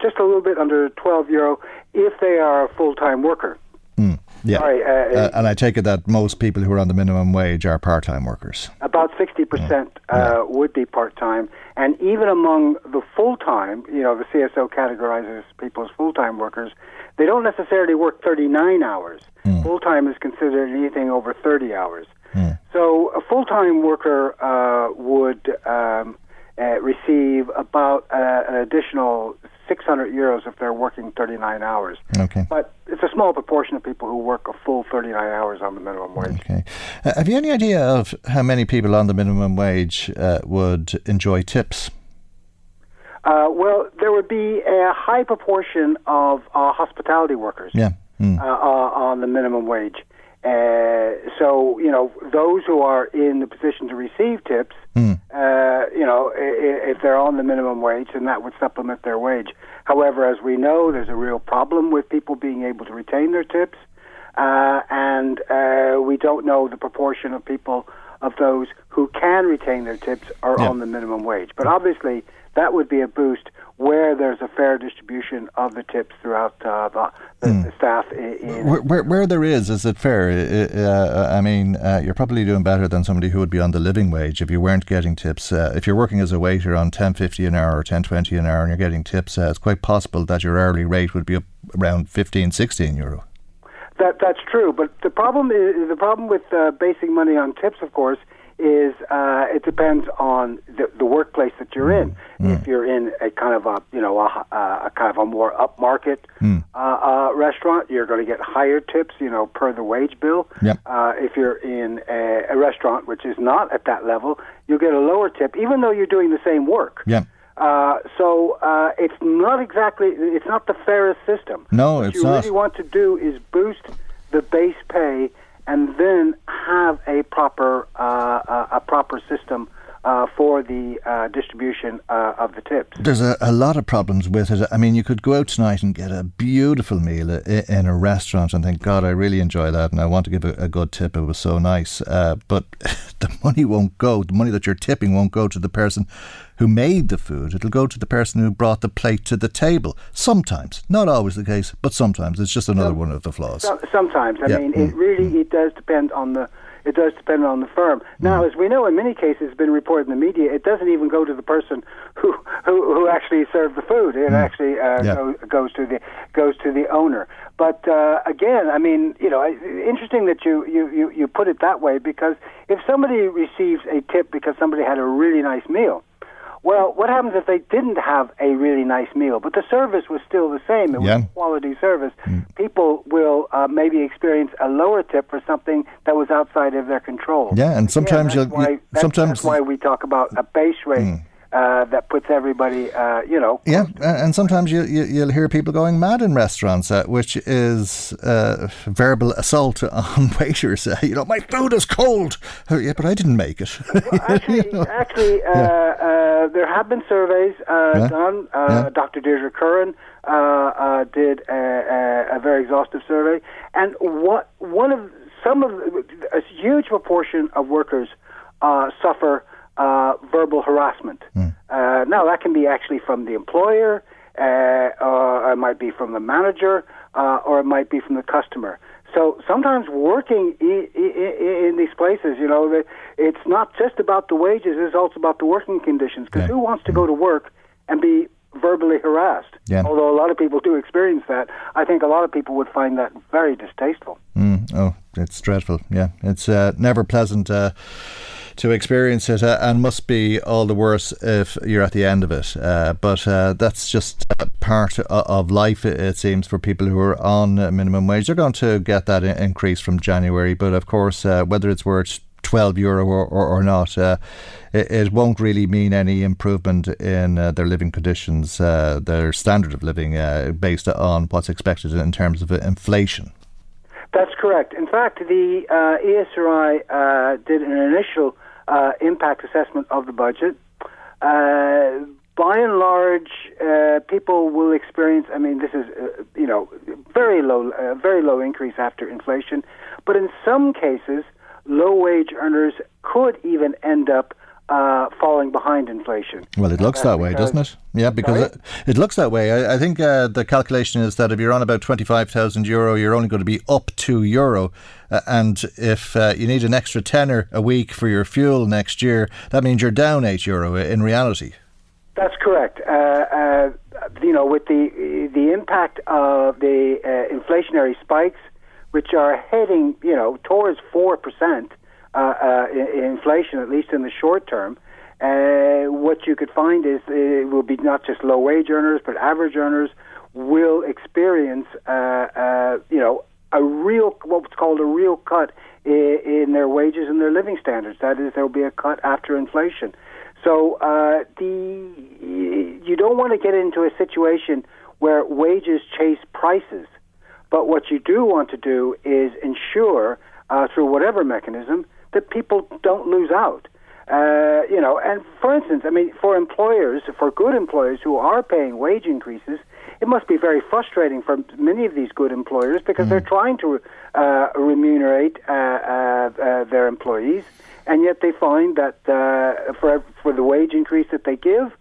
Speaker 7: just a little bit under 12 euro if they are a full time worker.
Speaker 1: Mm. Yeah.
Speaker 7: Sorry, uh,
Speaker 1: uh, and I take it that most people who are on the minimum wage are part time workers.
Speaker 7: About 60% yeah. Uh, would be part time. And even among the full time, you know, the CSO categorizes people as full time workers, they don't necessarily work 39 hours.
Speaker 1: Mm.
Speaker 7: Full time is considered anything over 30 hours.
Speaker 1: Mm.
Speaker 7: So a full time worker uh, would um, uh, receive about uh, an additional 600 euros if they're working 39 hours.
Speaker 1: Okay.
Speaker 7: But it's a small proportion of people who work a full 39 hours on the minimum wage.
Speaker 1: Okay. Uh, have you any idea of how many people on the minimum wage uh, would enjoy tips?
Speaker 7: Uh, well, there would be a high proportion of uh, hospitality workers
Speaker 1: yeah. mm.
Speaker 7: on the minimum wage. Uh, so, you know, those who are in the position to receive tips,
Speaker 1: mm.
Speaker 7: uh, you know, if they're on the minimum wage, then that would supplement their wage. However, as we know, there's a real problem with people being able to retain their tips, uh, and uh, we don't know the proportion of people of those who can retain their tips are yeah. on the minimum wage. But obviously, that would be a boost where there's a fair distribution of the tips throughout uh, the, the, mm. the, staff. In,
Speaker 1: where, where, where, there is, is it fair? Uh, I mean, uh, you're probably doing better than somebody who would be on the living wage if you weren't getting tips. Uh, if you're working as a waiter on 10.50 an hour or 10.20 an hour and you're getting tips, uh, it's quite possible that your hourly rate would be up around 15, 16 euro.
Speaker 7: That that's true, but the problem is the problem with uh, basing money on tips, of course, is uh, it depends on the, the workplace that you're in.
Speaker 1: Mm.
Speaker 7: If you're in a kind of a you know a, a kind of a more upmarket
Speaker 1: Mm.
Speaker 7: uh, uh, restaurant, you're going to get higher tips, you know, per the wage bill.
Speaker 1: Yep.
Speaker 7: Uh, if you're in a, a restaurant which is not at that level, you'll get a lower tip, even though you're doing the same work.
Speaker 1: Yeah.
Speaker 7: Uh, so uh, it's not exactly it's not the fairest system.
Speaker 1: No,
Speaker 7: what
Speaker 1: it's
Speaker 7: you
Speaker 1: not.
Speaker 7: really want to do is boost the base pay and then have a proper uh, a proper system uh, for the uh, distribution uh, of the tips.
Speaker 1: There's a, a lot of problems with it. I mean, you could go out tonight and get a beautiful meal in a restaurant and think, God, I really enjoy that and I want to give a, a good tip. It was so nice. Uh, but the money won't go, the money that you're tipping won't go to the person who made the food. It'll go to the person who brought the plate to the table. Sometimes, not always the case, but sometimes. It's just another one of the flaws.
Speaker 7: So, sometimes, I
Speaker 1: Yeah.
Speaker 7: mean, it really it does depend on the it does depend on the firm. Now, as we know, in many cases, it's been reported in the media, it doesn't even go to the person who who, who actually served the food. It actually uh,
Speaker 1: Yeah.
Speaker 7: go, goes to the goes to the owner. But uh, again, I mean, you know, I- interesting that you, you, you, you put it that way because if somebody receives a tip because somebody had a really nice meal. Well, what happens if they didn't have a really nice meal, but the service was still the same? It was
Speaker 1: Yeah.
Speaker 7: a quality service. People will uh, maybe experience a lower tip for something that was outside of their control.
Speaker 1: Yeah, and sometimes you'll-
Speaker 7: that's why, that's,
Speaker 1: sometimes-
Speaker 7: that's why we talk about a base rate uh, that puts everybody, uh, you know,
Speaker 1: Yeah, and sometimes you, you, you'll hear people going mad in restaurants, uh, which is uh, verbal assault on waiters. Uh, you know, my food is cold. Oh, yeah, but I didn't make it.
Speaker 7: actually, actually, uh, uh, there have been surveys uh,
Speaker 1: Yeah.
Speaker 7: done. Uh,
Speaker 1: Yeah.
Speaker 7: Dr. Deirdre Curran uh, uh, did a, a, a very exhaustive survey, and what one of some of a huge proportion of workers uh, suffer uh, verbal harassment. Uh, now that can be actually from the employer, uh, or it might be from the manager, uh, or it might be from the customer. So sometimes working i- i- in these places, you know, it's not just about the wages; it's also about the working conditions. Because who wants to go to work and be verbally harassed?
Speaker 1: Yeah.
Speaker 7: Although a lot of people do experience that, I think a lot of people would find that very distasteful.
Speaker 1: Mm, oh, it's dreadful. Yeah, it's uh, never pleasant uh, to experience it, uh, and must be all the worse if you're at the end of it. Uh, but uh, that's just part of life, it, seems, for people who are on minimum wage. They're going to get that increase from January, but of course, uh, whether it's worth 12 euro or, or, or not, uh, it, it won't really mean any improvement in uh, their living conditions, uh, their standard of living, uh, based on what's expected in terms of inflation.
Speaker 7: That's correct. In fact, the uh, ESRI did an initial uh, impact assessment of the budget. Uh, by and large, uh, people will experience. I mean, this is uh, you know very low, uh, very low increase after inflation, but in some cases, low wage earners could even end up uh, falling behind inflation.
Speaker 1: Well, it looks that way, doesn't it? Yeah, because it, it looks that way. I, I think uh, the calculation is that if you're on about 25,000 euro, you're only going to be up 2 euro. Uh, and if uh, you need an extra tenner a week for your fuel next year, that means you're down 8 euro in reality.
Speaker 7: That's correct. Uh, uh, you know, with the the impact of the uh, inflationary spikes, which are heading, you know, towards four percent in, in inflation, at least in the short term. Uh, what you could find is it will be not just low wage earners, but average earners will experience, uh, uh, you know, a real what's called a real cut in, in their wages and their living standards. That is, there will be a cut after inflation. So uh, the you don't want to get into a situation where wages chase prices, but what you do want to do is ensure uh, through whatever mechanism that people don't lose out. Uh, you know, and for instance, I mean, for employers, for good employers who are paying wage increases, it must be very frustrating for many of these good employers because they're trying to uh, remunerate uh, uh, uh, their employees, and yet they find that uh, for for the wage increase that they give,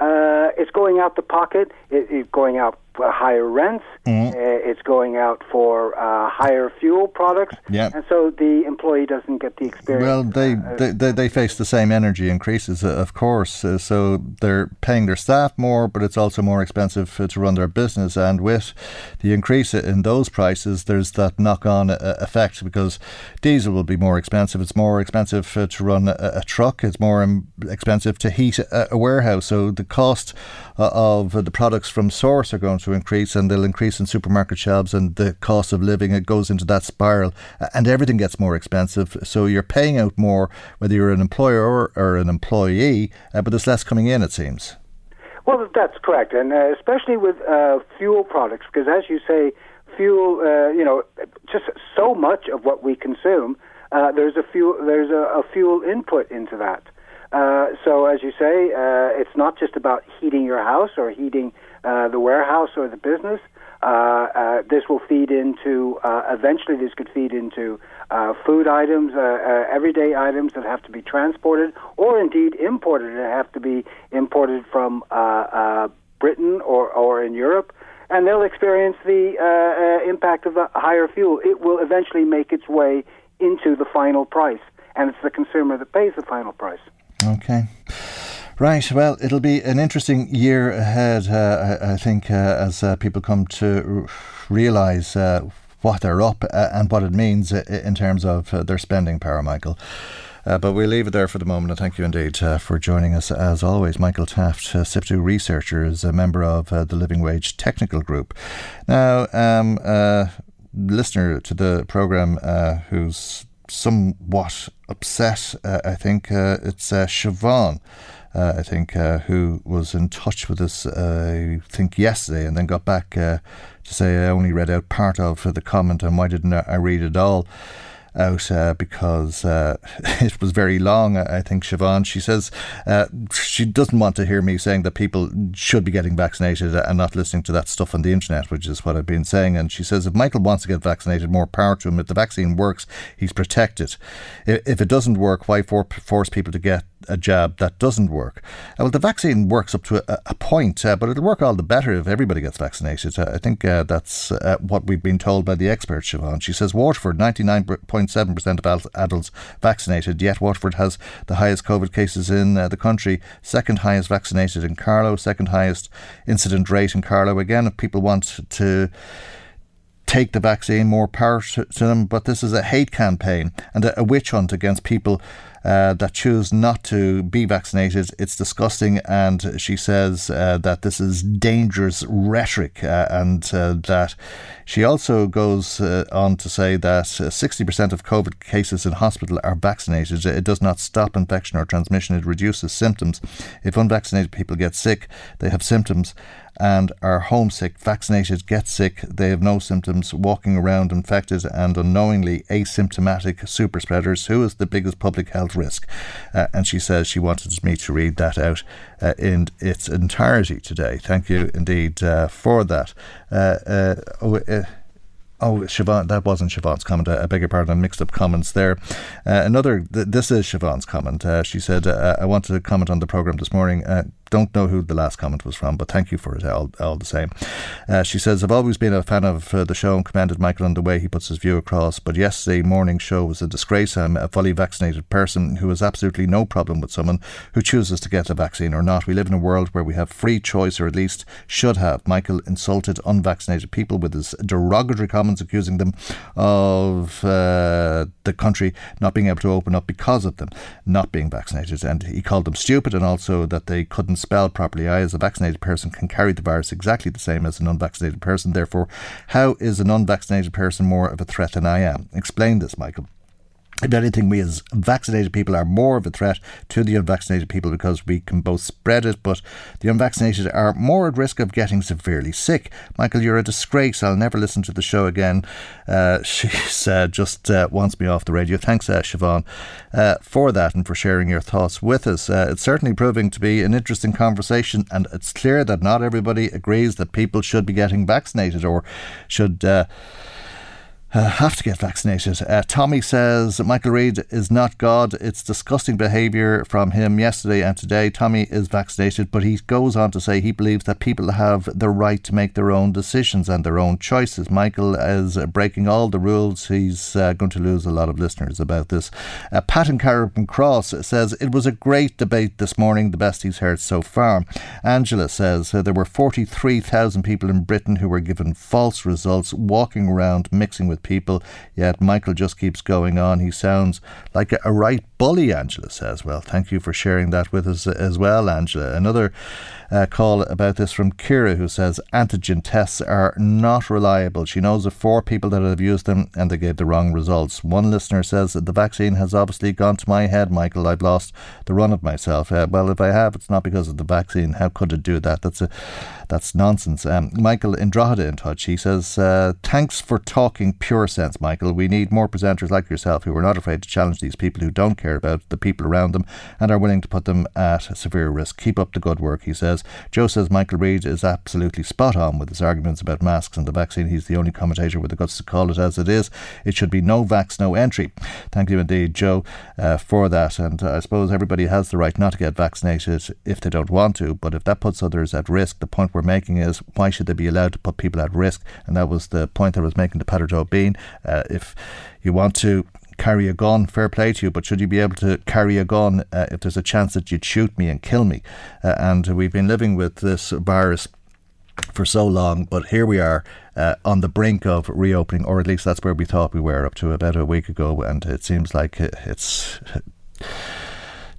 Speaker 7: uh, it's going out the pocket. It, it's going out higher rents.
Speaker 1: Mm.
Speaker 7: Uh, it's going out for uh, higher fuel products.
Speaker 1: Yeah.
Speaker 7: And so the employee doesn't get the experience.
Speaker 1: Well, they,
Speaker 7: uh,
Speaker 1: they, they, face the same energy increases, uh, of course. Uh, so they're paying their staff more, but it's also more expensive to run their business. And with the increase in those prices, there's that knock on effect because diesel will be more expensive. It's more expensive to run a, a truck, it's more expensive to heat a, a warehouse. So the cost of the products from source are going to increase and they'll increase in supermarket shelves and the cost of living it goes into that spiral. And everything gets more expensive so you're paying out more whether you're an employer or, or an employee uh, but there's less coming in it seems.
Speaker 7: Well that's correct and uh, especially with uh, fuel products because as you say fuel uh, you know just so much of what we consume uh, there's a fuel there's a, a fuel input into that. Uh, so, as you say, uh, it's not just about heating your house or heating uh, the warehouse or the business. Uh, uh, this will feed into, uh, eventually, this could feed into uh, food items, uh, everyday items that have to be transported or indeed imported that have to be imported from Britain or, or in Europe. And they'll experience the impact of the higher fuel. It will eventually make its way into the final price, and it's the consumer that pays the final price.
Speaker 1: Okay. Right. Well, it'll be an interesting year ahead, uh, I, I, think, uh, as uh, people come to realise uh, what they're up uh, and what it means uh, in terms of their spending power, Michael. but we'll leave it there for the moment. And thank you indeed for joining us as always. Michael Taft, uh, SIPTU researcher, is a member of the Living Wage Technical Group. Now, um, listener to the programme who's somewhat upset. Uh, I think uh, it's uh, Siobhan. Uh, I think uh, who was in touch with us. Uh, I think yesterday, and then got back uh, to say I only read out part of the comment, and why didn't I read it all? out uh, because uh, it was very long. I think Siobhan, she says uh, she doesn't want to hear me saying that people should be getting vaccinated and not listening to that stuff on the internet, which is what I've been saying. And she says if Michael wants to get vaccinated, more power to him. If the vaccine works, he's protected. If it doesn't work, why force people to get a jab that doesn't work. Uh, well, the vaccine works up to a, a point, uh, but it'll work all the better if everybody gets vaccinated. Uh, I think uh, that's uh, what we've been told by the expert, Siobhan. She says Waterford, 99.7% of adults vaccinated, yet Waterford has the highest COVID cases in the country, second highest vaccinated in Carlow, second highest incident rate in Carlow. Again, if people want to take the vaccine, more power to, them, but this is a hate campaign and a witch hunt against people uh, that choose not to be vaccinated. It's disgusting, and she says uh, that this is dangerous rhetoric, uh, and uh, that she also goes uh, on to say that 60% of COVID cases in hospital are vaccinated. It does not stop infection or transmission, it reduces symptoms. If unvaccinated people get sick, they have symptoms and are homesick, vaccinated, get sick, they have no symptoms, walking around infected and unknowingly asymptomatic super spreaders. Who is the biggest public health risk? Uh, and she says she wanted me to read that out uh, in its entirety today. Thank you indeed uh, for that. Uh, uh, oh, uh, Oh, Siobhan, that wasn't Siobhan's comment. I, beg your pardon, I mixed up comments there. Uh, another, th- this is Siobhan's comment. Uh, she said, uh, I wanted to comment on the programme this morning don't know who the last comment was from, but thank you for it all, all the same. Uh, she says, I've always been a fan of uh, the show and commended Michael on the way he puts his view across, but yesterday morning show was a disgrace. I'm a fully vaccinated person who has absolutely no problem with someone who chooses to get a vaccine or not. We live in a world where we have free choice, or at least should have. Michael insulted unvaccinated people with his derogatory comments accusing them of uh, the country not being able to open up because of them not being vaccinated. And he called them stupid and also that they couldn't spell properly. I, as a vaccinated person, can carry the virus exactly the same as an unvaccinated person. Therefore, how is an unvaccinated person more of a threat than I am? Explain this, Michael if anything, we as vaccinated people are more of a threat to the unvaccinated people because we can both spread it, but the unvaccinated are more at risk of getting severely sick. Michael, you're a disgrace. I'll never listen to the show again. Uh, she said, just uh, wants me off the radio. Thanks, uh, Siobhan, uh, for that and for sharing your thoughts with us. Uh, it's certainly proving to be an interesting conversation, and it's clear that not everybody agrees that people should be getting vaccinated or should. Uh, have to get vaccinated. Uh, Tommy says Michael Reade is not God. It's disgusting behaviour from him yesterday and today. Tommy is vaccinated, but he goes on to say he believes that people have the right to make their own decisions and their own choices. Michael is breaking all the rules. He's uh, going to lose a lot of listeners about this. Uh, Pat and Carrickmacross says it was a great debate this morning, the best he's heard so far. Angela says uh, there were 43,000 people in Britain who were given false results, walking around mixing with people, yet Michael just keeps going on. He sounds like a, a right bully, Angela says. Well, thank you for sharing that with us as well, Angela. Another uh, call about this from Kira, who says antigen tests are not reliable. She knows of four people that have used them and they gave the wrong results. One listener says that the vaccine has obviously gone to my head, Michael. I've lost the run of myself. Uh, well, if I have, it's not because of the vaccine. How could it do that? That's a that's nonsense. Um, Michael in Drogheda in touch. He says, uh, Thanks for talking pure sense, Michael. We need more presenters like yourself who are not afraid to challenge these people who don't care about the people around them and are willing to put them at severe risk. Keep up the good work, he says. Joe says Michael Reade is absolutely spot on with his arguments about masks and the vaccine. He's the only commentator with the guts to call it as it is. It should be no vax, no entry. Thank you indeed, Joe, uh, for that. And uh, I suppose everybody has the right not to get vaccinated if they don't want to, but if that puts others at risk, the point we're making is why should they be allowed to put people at risk? And that was the point I was making to Peadar Tóibín. Uh, if you want to carry a gun, fair play to you, but should you be able to carry a gun uh, if there's a chance that you'd shoot me and kill me? Uh, and we've been living with this virus for so long, but here we are uh, on the brink of reopening, or at least that's where we thought we were up to about a week ago, and it seems like it's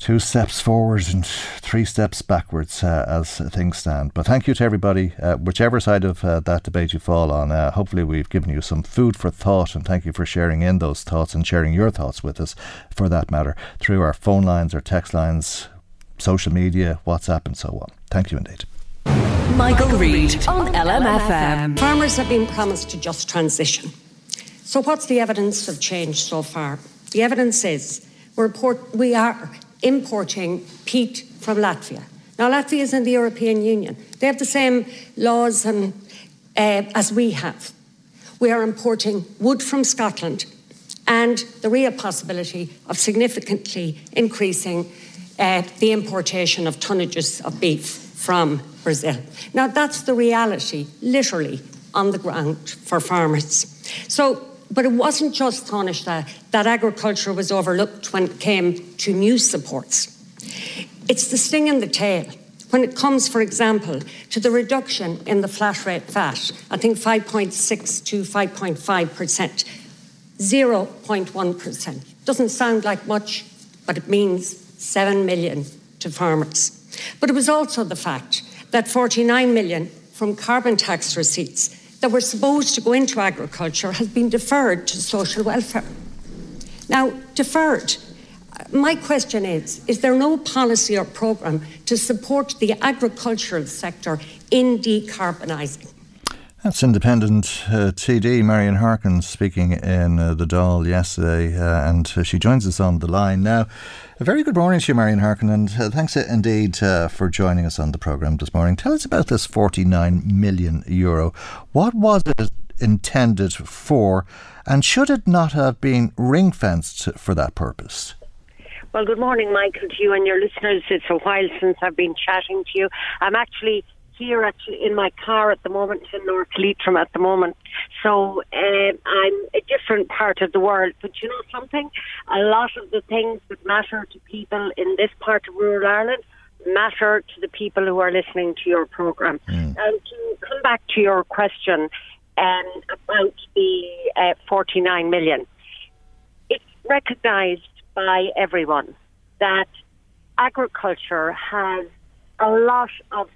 Speaker 1: two steps forward and three steps backwards uh, as things stand. But thank you to everybody, uh, whichever side of uh, that debate you fall on. Uh, hopefully, we've given you some food for thought, and thank you for sharing in those thoughts and sharing your thoughts with us, for that matter, through our phone lines, our text lines, social media, WhatsApp, and so on. Thank you indeed.
Speaker 5: Michael, Michael Reade on LMFM.
Speaker 8: Farmers have been promised a just transition. So, what's the evidence of change so far? The evidence is we're port- we are importing peat from Latvia. Now, Latvia is in the European Union. They have the same laws and, uh, as we have. We are importing wood from Scotland and the real possibility of significantly increasing uh, the importation of tonnages of beef from Brazil. Now, that's the reality, literally, on the ground for farmers. So, but it wasn't just Taoiseach that agriculture was overlooked when it came to new supports. It's the sting in the tail. When it comes, for example, to the reduction in the flat rate VAT, I think 5.6 to 5.5%, 0.1%. Doesn't sound like much, but it means 7 million to farmers. But it was also the fact that 49 million from carbon tax receipts that were supposed to go into agriculture has been deferred to social welfare. Now, deferred. My question is Is there no policy or programme to support the agricultural sector in decarbonising?
Speaker 1: That's independent uh, TD Marian Harkin speaking in uh, the Dáil yesterday, uh, and she joins us on the line now. A very good morning to you, Marian Harkin, and uh, thanks uh, indeed for joining us on the programme this morning. Tell us about this 49 million euro. What was it intended for, and should it not have been ring fenced for that purpose?
Speaker 9: Well, good morning, Michael, to you and your listeners. It's a while since I've been chatting to you. I'm actually here actually in my car at the moment in North Leitrim at the moment. So um, I'm a different part of the world. But you know something? A lot of the things that matter to people in this part of rural Ireland matter to the people who are listening to your program. Mm. And to come back to your question um, about the uh, 49 million, it's recognised by everyone that agriculture has a lot of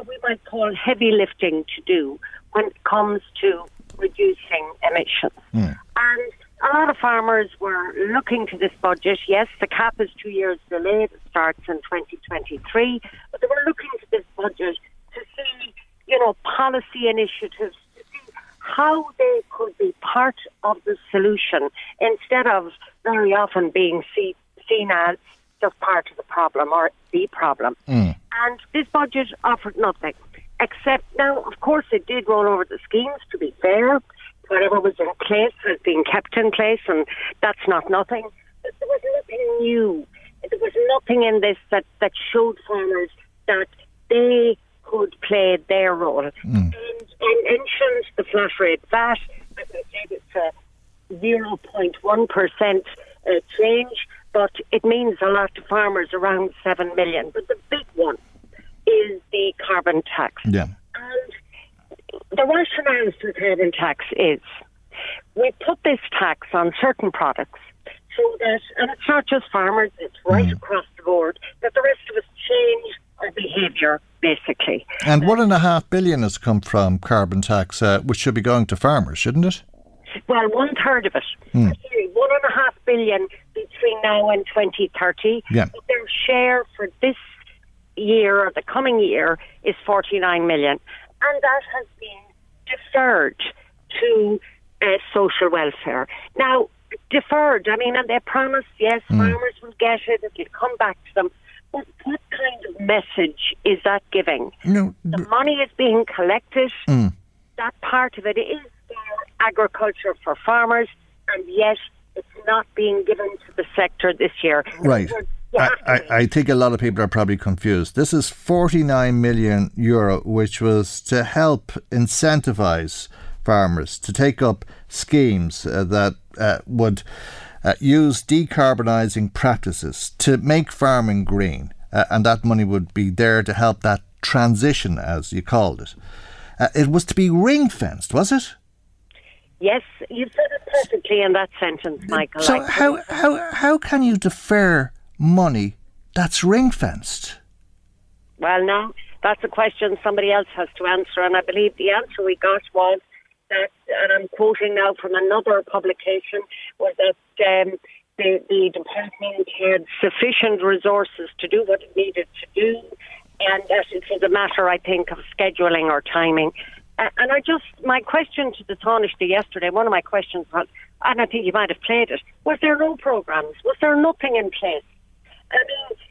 Speaker 9: what we might call heavy lifting to do when it comes to reducing emissions. Mm. And a lot of farmers were looking to this budget. Yes, the cap is two years delayed. It starts in 2023. But they were looking to this budget to see, you know, policy initiatives to see how they could be part of the solution instead of very often being see, seen as just part of the problem or the problem. Mm. And this budget offered nothing, except now, of course, it did roll over the schemes, to be fair. whatever was in place has been kept in place, and that's not nothing. But there was nothing new. There was nothing in this that, that showed farmers that they could play their role. Mm. And I mentioned the flat rate VAT. As I said, it's a 0.1% uh, change, but it means a lot to farmers, around 7 million. But the big one is the carbon tax.
Speaker 1: Yeah.
Speaker 9: And the rationale for the carbon tax is we put this tax on certain products so that, and it's not just farmers, it's right mm. across the board, that the rest of us change our behaviour, basically.
Speaker 1: And one and a half billion has come from carbon tax, uh, which should be going to farmers, shouldn't it?
Speaker 9: Well, one third of it. Mm. One and a half billion between now and 2030.
Speaker 1: Yeah.
Speaker 9: But their share for this year or the coming year is 49 million. And that has been deferred to uh, social welfare. Now, deferred, I mean, and they promised, yes, mm. farmers will get it, it'll come back to them. But what kind of message is that giving?
Speaker 1: No.
Speaker 9: The money is being collected. Mm. That part of it is agriculture for farmers, and yet it's not being given to the sector this year.
Speaker 1: Right. I, I, I, think a lot of people are probably confused. This is 49 million euro, which was to help incentivize farmers to take up schemes uh, that uh, would uh, use decarbonising practices to make farming green, uh, and that money would be there to help that transition, as you called it. Uh, it was to be ring fenced, was it?
Speaker 9: Yes, you said it perfectly in that sentence, Michael.
Speaker 1: So, how, how, how can you defer money that's ring fenced?
Speaker 9: Well, now, that's a question somebody else has to answer, and I believe the answer we got was that, and I'm quoting now from another publication, was that um, the, the department had sufficient resources to do what it needed to do, and that it was a matter, I think, of scheduling or timing. And I just, my question to the Taoiseach yesterday, one of my questions was, and I think you might have played it, was there no programs? Was there nothing in place? I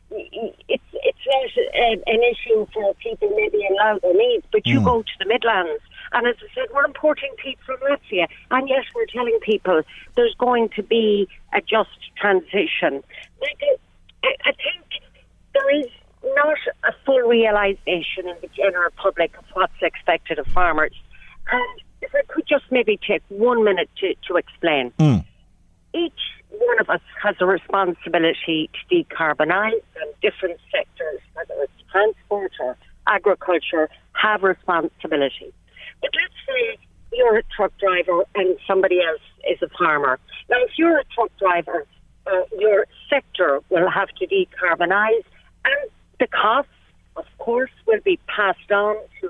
Speaker 9: mean, it's it's not an issue for people maybe in Louth Meath, but you mm. go to the Midlands and as I said, we're importing peat from Latvia. And yes, we're telling people there's going to be a just transition. I think there is not a full realisation in the general public of what's expected of farmers. And if I could just maybe take one minute to, to explain.
Speaker 1: Mm.
Speaker 9: Each one of us has a responsibility to decarbonise, and different sectors, whether it's transport or agriculture, have responsibility. But let's say you're a truck driver and somebody else is a farmer. Now, if you're a truck driver, uh, your sector will have to decarbonise, and the costs, of course, will be passed on to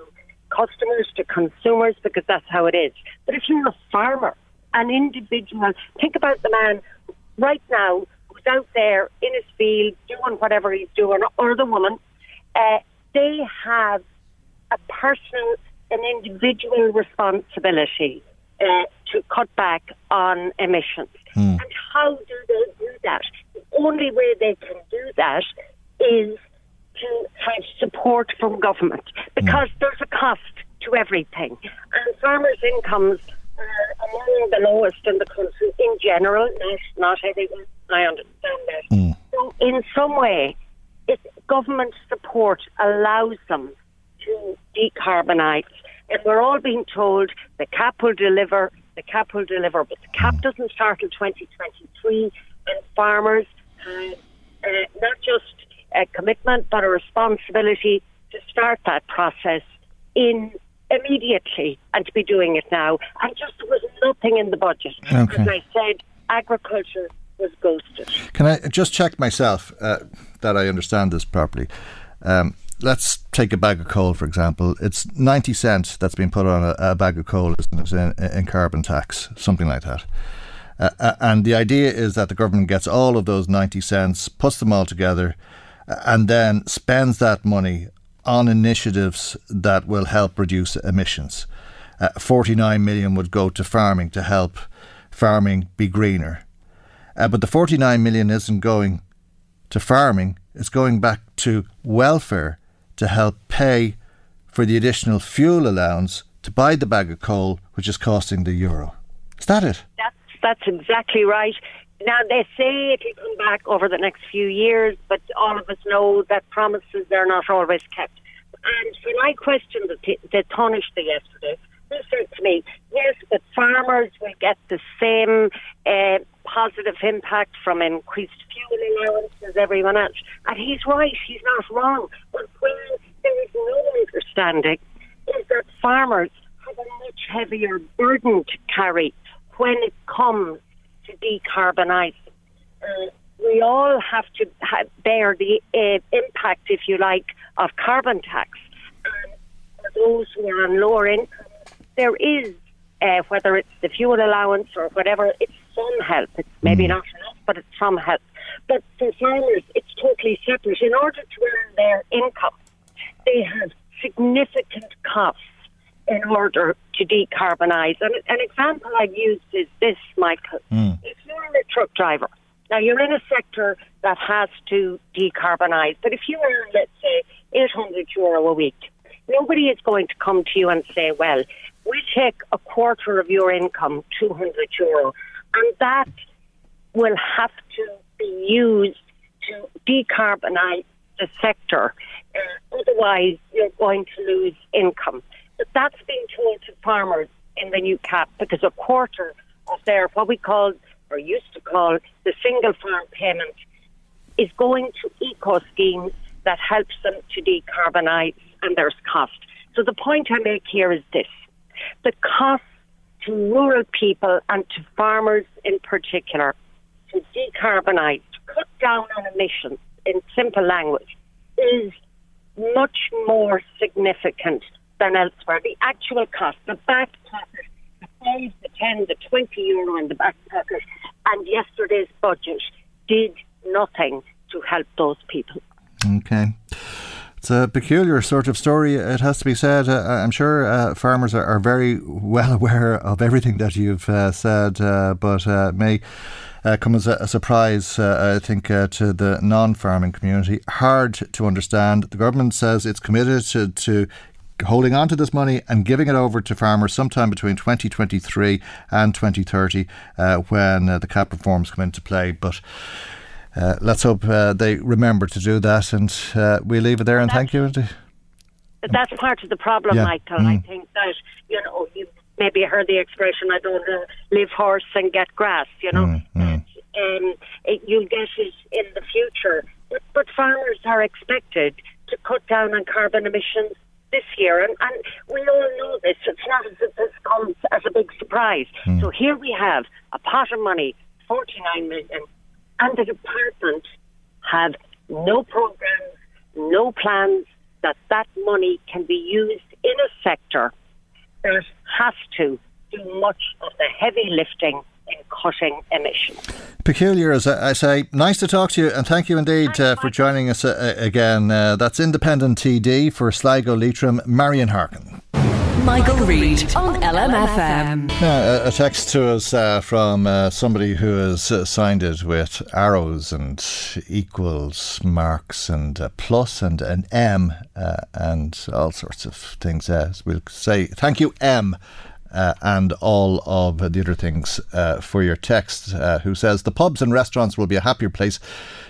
Speaker 9: customers, to consumers, because that's how it is. But if you're a farmer, an individual, think about the man right now who's out there in his field doing whatever he's doing, or the woman. Uh, they have a personal an individual responsibility uh, to cut back on emissions.
Speaker 1: Mm.
Speaker 9: And how do they do that? The only way they can do that is to have support from government because mm. there's a cost to everything. And farmers' incomes are among the lowest in the country in general, not, not everyone. I understand that.
Speaker 1: Mm.
Speaker 9: So, in some way, if government support allows them to decarbonise. And we're all being told the cap will deliver, the cap will deliver, but the cap doesn't start until 2023. And farmers have uh, not just a commitment, but a responsibility to start that process in immediately and to be doing it now. And just there was nothing in the budget.
Speaker 1: Okay.
Speaker 9: As I said, agriculture was ghosted.
Speaker 1: Can I just check myself uh, that I understand this properly? Um, let's take a bag of coal, for example. It's 90 cents that's been put on a, a bag of coal, isn't it, in, in carbon tax, something like that. Uh, uh and the idea is that the government gets all of those 90 cents, puts them all together, and then spends that money on initiatives that will help reduce emissions. Uh, 49 million would go to farming to help farming be greener. Uh, but the 49 million isn't going to farming, it's going back to welfare to help pay for the additional fuel allowance to buy the bag of coal, which is costing the euro. Is that it?
Speaker 9: That's that's exactly right. Now they say it'll come back over the next few years, but all of us know that promises are not always kept. And when I questioned the, t- the yesterday, he said to me, "Yes, but farmers will get the same uh, positive impact from increased fuel allowance as everyone else." And he's right; he's not wrong. But when there is no understanding, is that farmers have a much heavier burden to carry when it comes to decarbonise. Uh, we all have to ha- bear the uh, impact, if you like, of carbon tax. And for those who are on lower income, there is, uh, whether it's the fuel allowance or whatever, it's some help. It's maybe not enough, but it's some help. But for farmers, it's totally separate. In order to earn their income, they have significant costs in order to decarbonise. And an example I've used is this, Michael.
Speaker 1: Mm.
Speaker 9: If you're a truck driver, now you're in a sector that has to decarbonise, but if you earn, let's say, 800 euro a week, nobody is going to come to you and say, well, we take a quarter of your income, 200 euro, and that will have to be used to decarbonise the sector. Uh, otherwise, you're going to lose income. That's being told to farmers in the new cap because a quarter of their, what we call, or used to call, the single farm payment is going to eco schemes that helps them to decarbonise and there's cost. So the point I make here is this. The cost to rural people and to farmers in particular to decarbonise, to cut down on emissions in simple language, is much more significant than elsewhere. The actual cost, the back pocket, the 5, the 10, the 20 euro in the back pocket, and yesterday's budget did nothing to help those people.
Speaker 1: Okay. It's a peculiar sort of story, it has to be said. Uh, I'm sure uh, farmers are, are, very well aware of everything that you've uh, said, uh, but uh, may uh, come as a, a surprise, I think, to the non farming community. Hard to understand. The government says it's committed to, to holding on to this money and giving it over to farmers sometime between 2023 and 2030 when the CAP reforms come into play. But uh, let's hope uh, they remember to do that, and uh, we leave it there. And
Speaker 9: that's,
Speaker 1: thank you.
Speaker 9: That's part of the problem,
Speaker 1: yeah.
Speaker 9: Michael.
Speaker 1: Mm.
Speaker 9: I think that you know you maybe heard the expression "I don't uh, live horse and get grass." You know,
Speaker 1: mm, mm.
Speaker 9: Um, it, you'll get it in the future. But, but farmers are expected to cut down on carbon emissions this year, and, and we all know this. It's not as if this comes as a big surprise.
Speaker 1: Mm.
Speaker 9: So here we have a pot of money, forty-nine million and the department have no programs, no plans that that money can be used in a sector that has to do much of the heavy lifting in cutting emissions.
Speaker 1: Peculiar, as I say. Nice to talk to you, and thank you indeed uh, for joining us uh, again. Uh, that's Independent TD for Sligo Leitrim, Marian Harkin.
Speaker 5: Michael, Reade on LMFM.
Speaker 1: Now, a text to us uh, from uh, somebody who has uh, signed it with arrows and equals marks and a plus and an M uh, and all sorts of things. Uh, we'll say thank you, M. Uh, and all of the other things uh, for your text, uh, who says the pubs and restaurants will be a happier place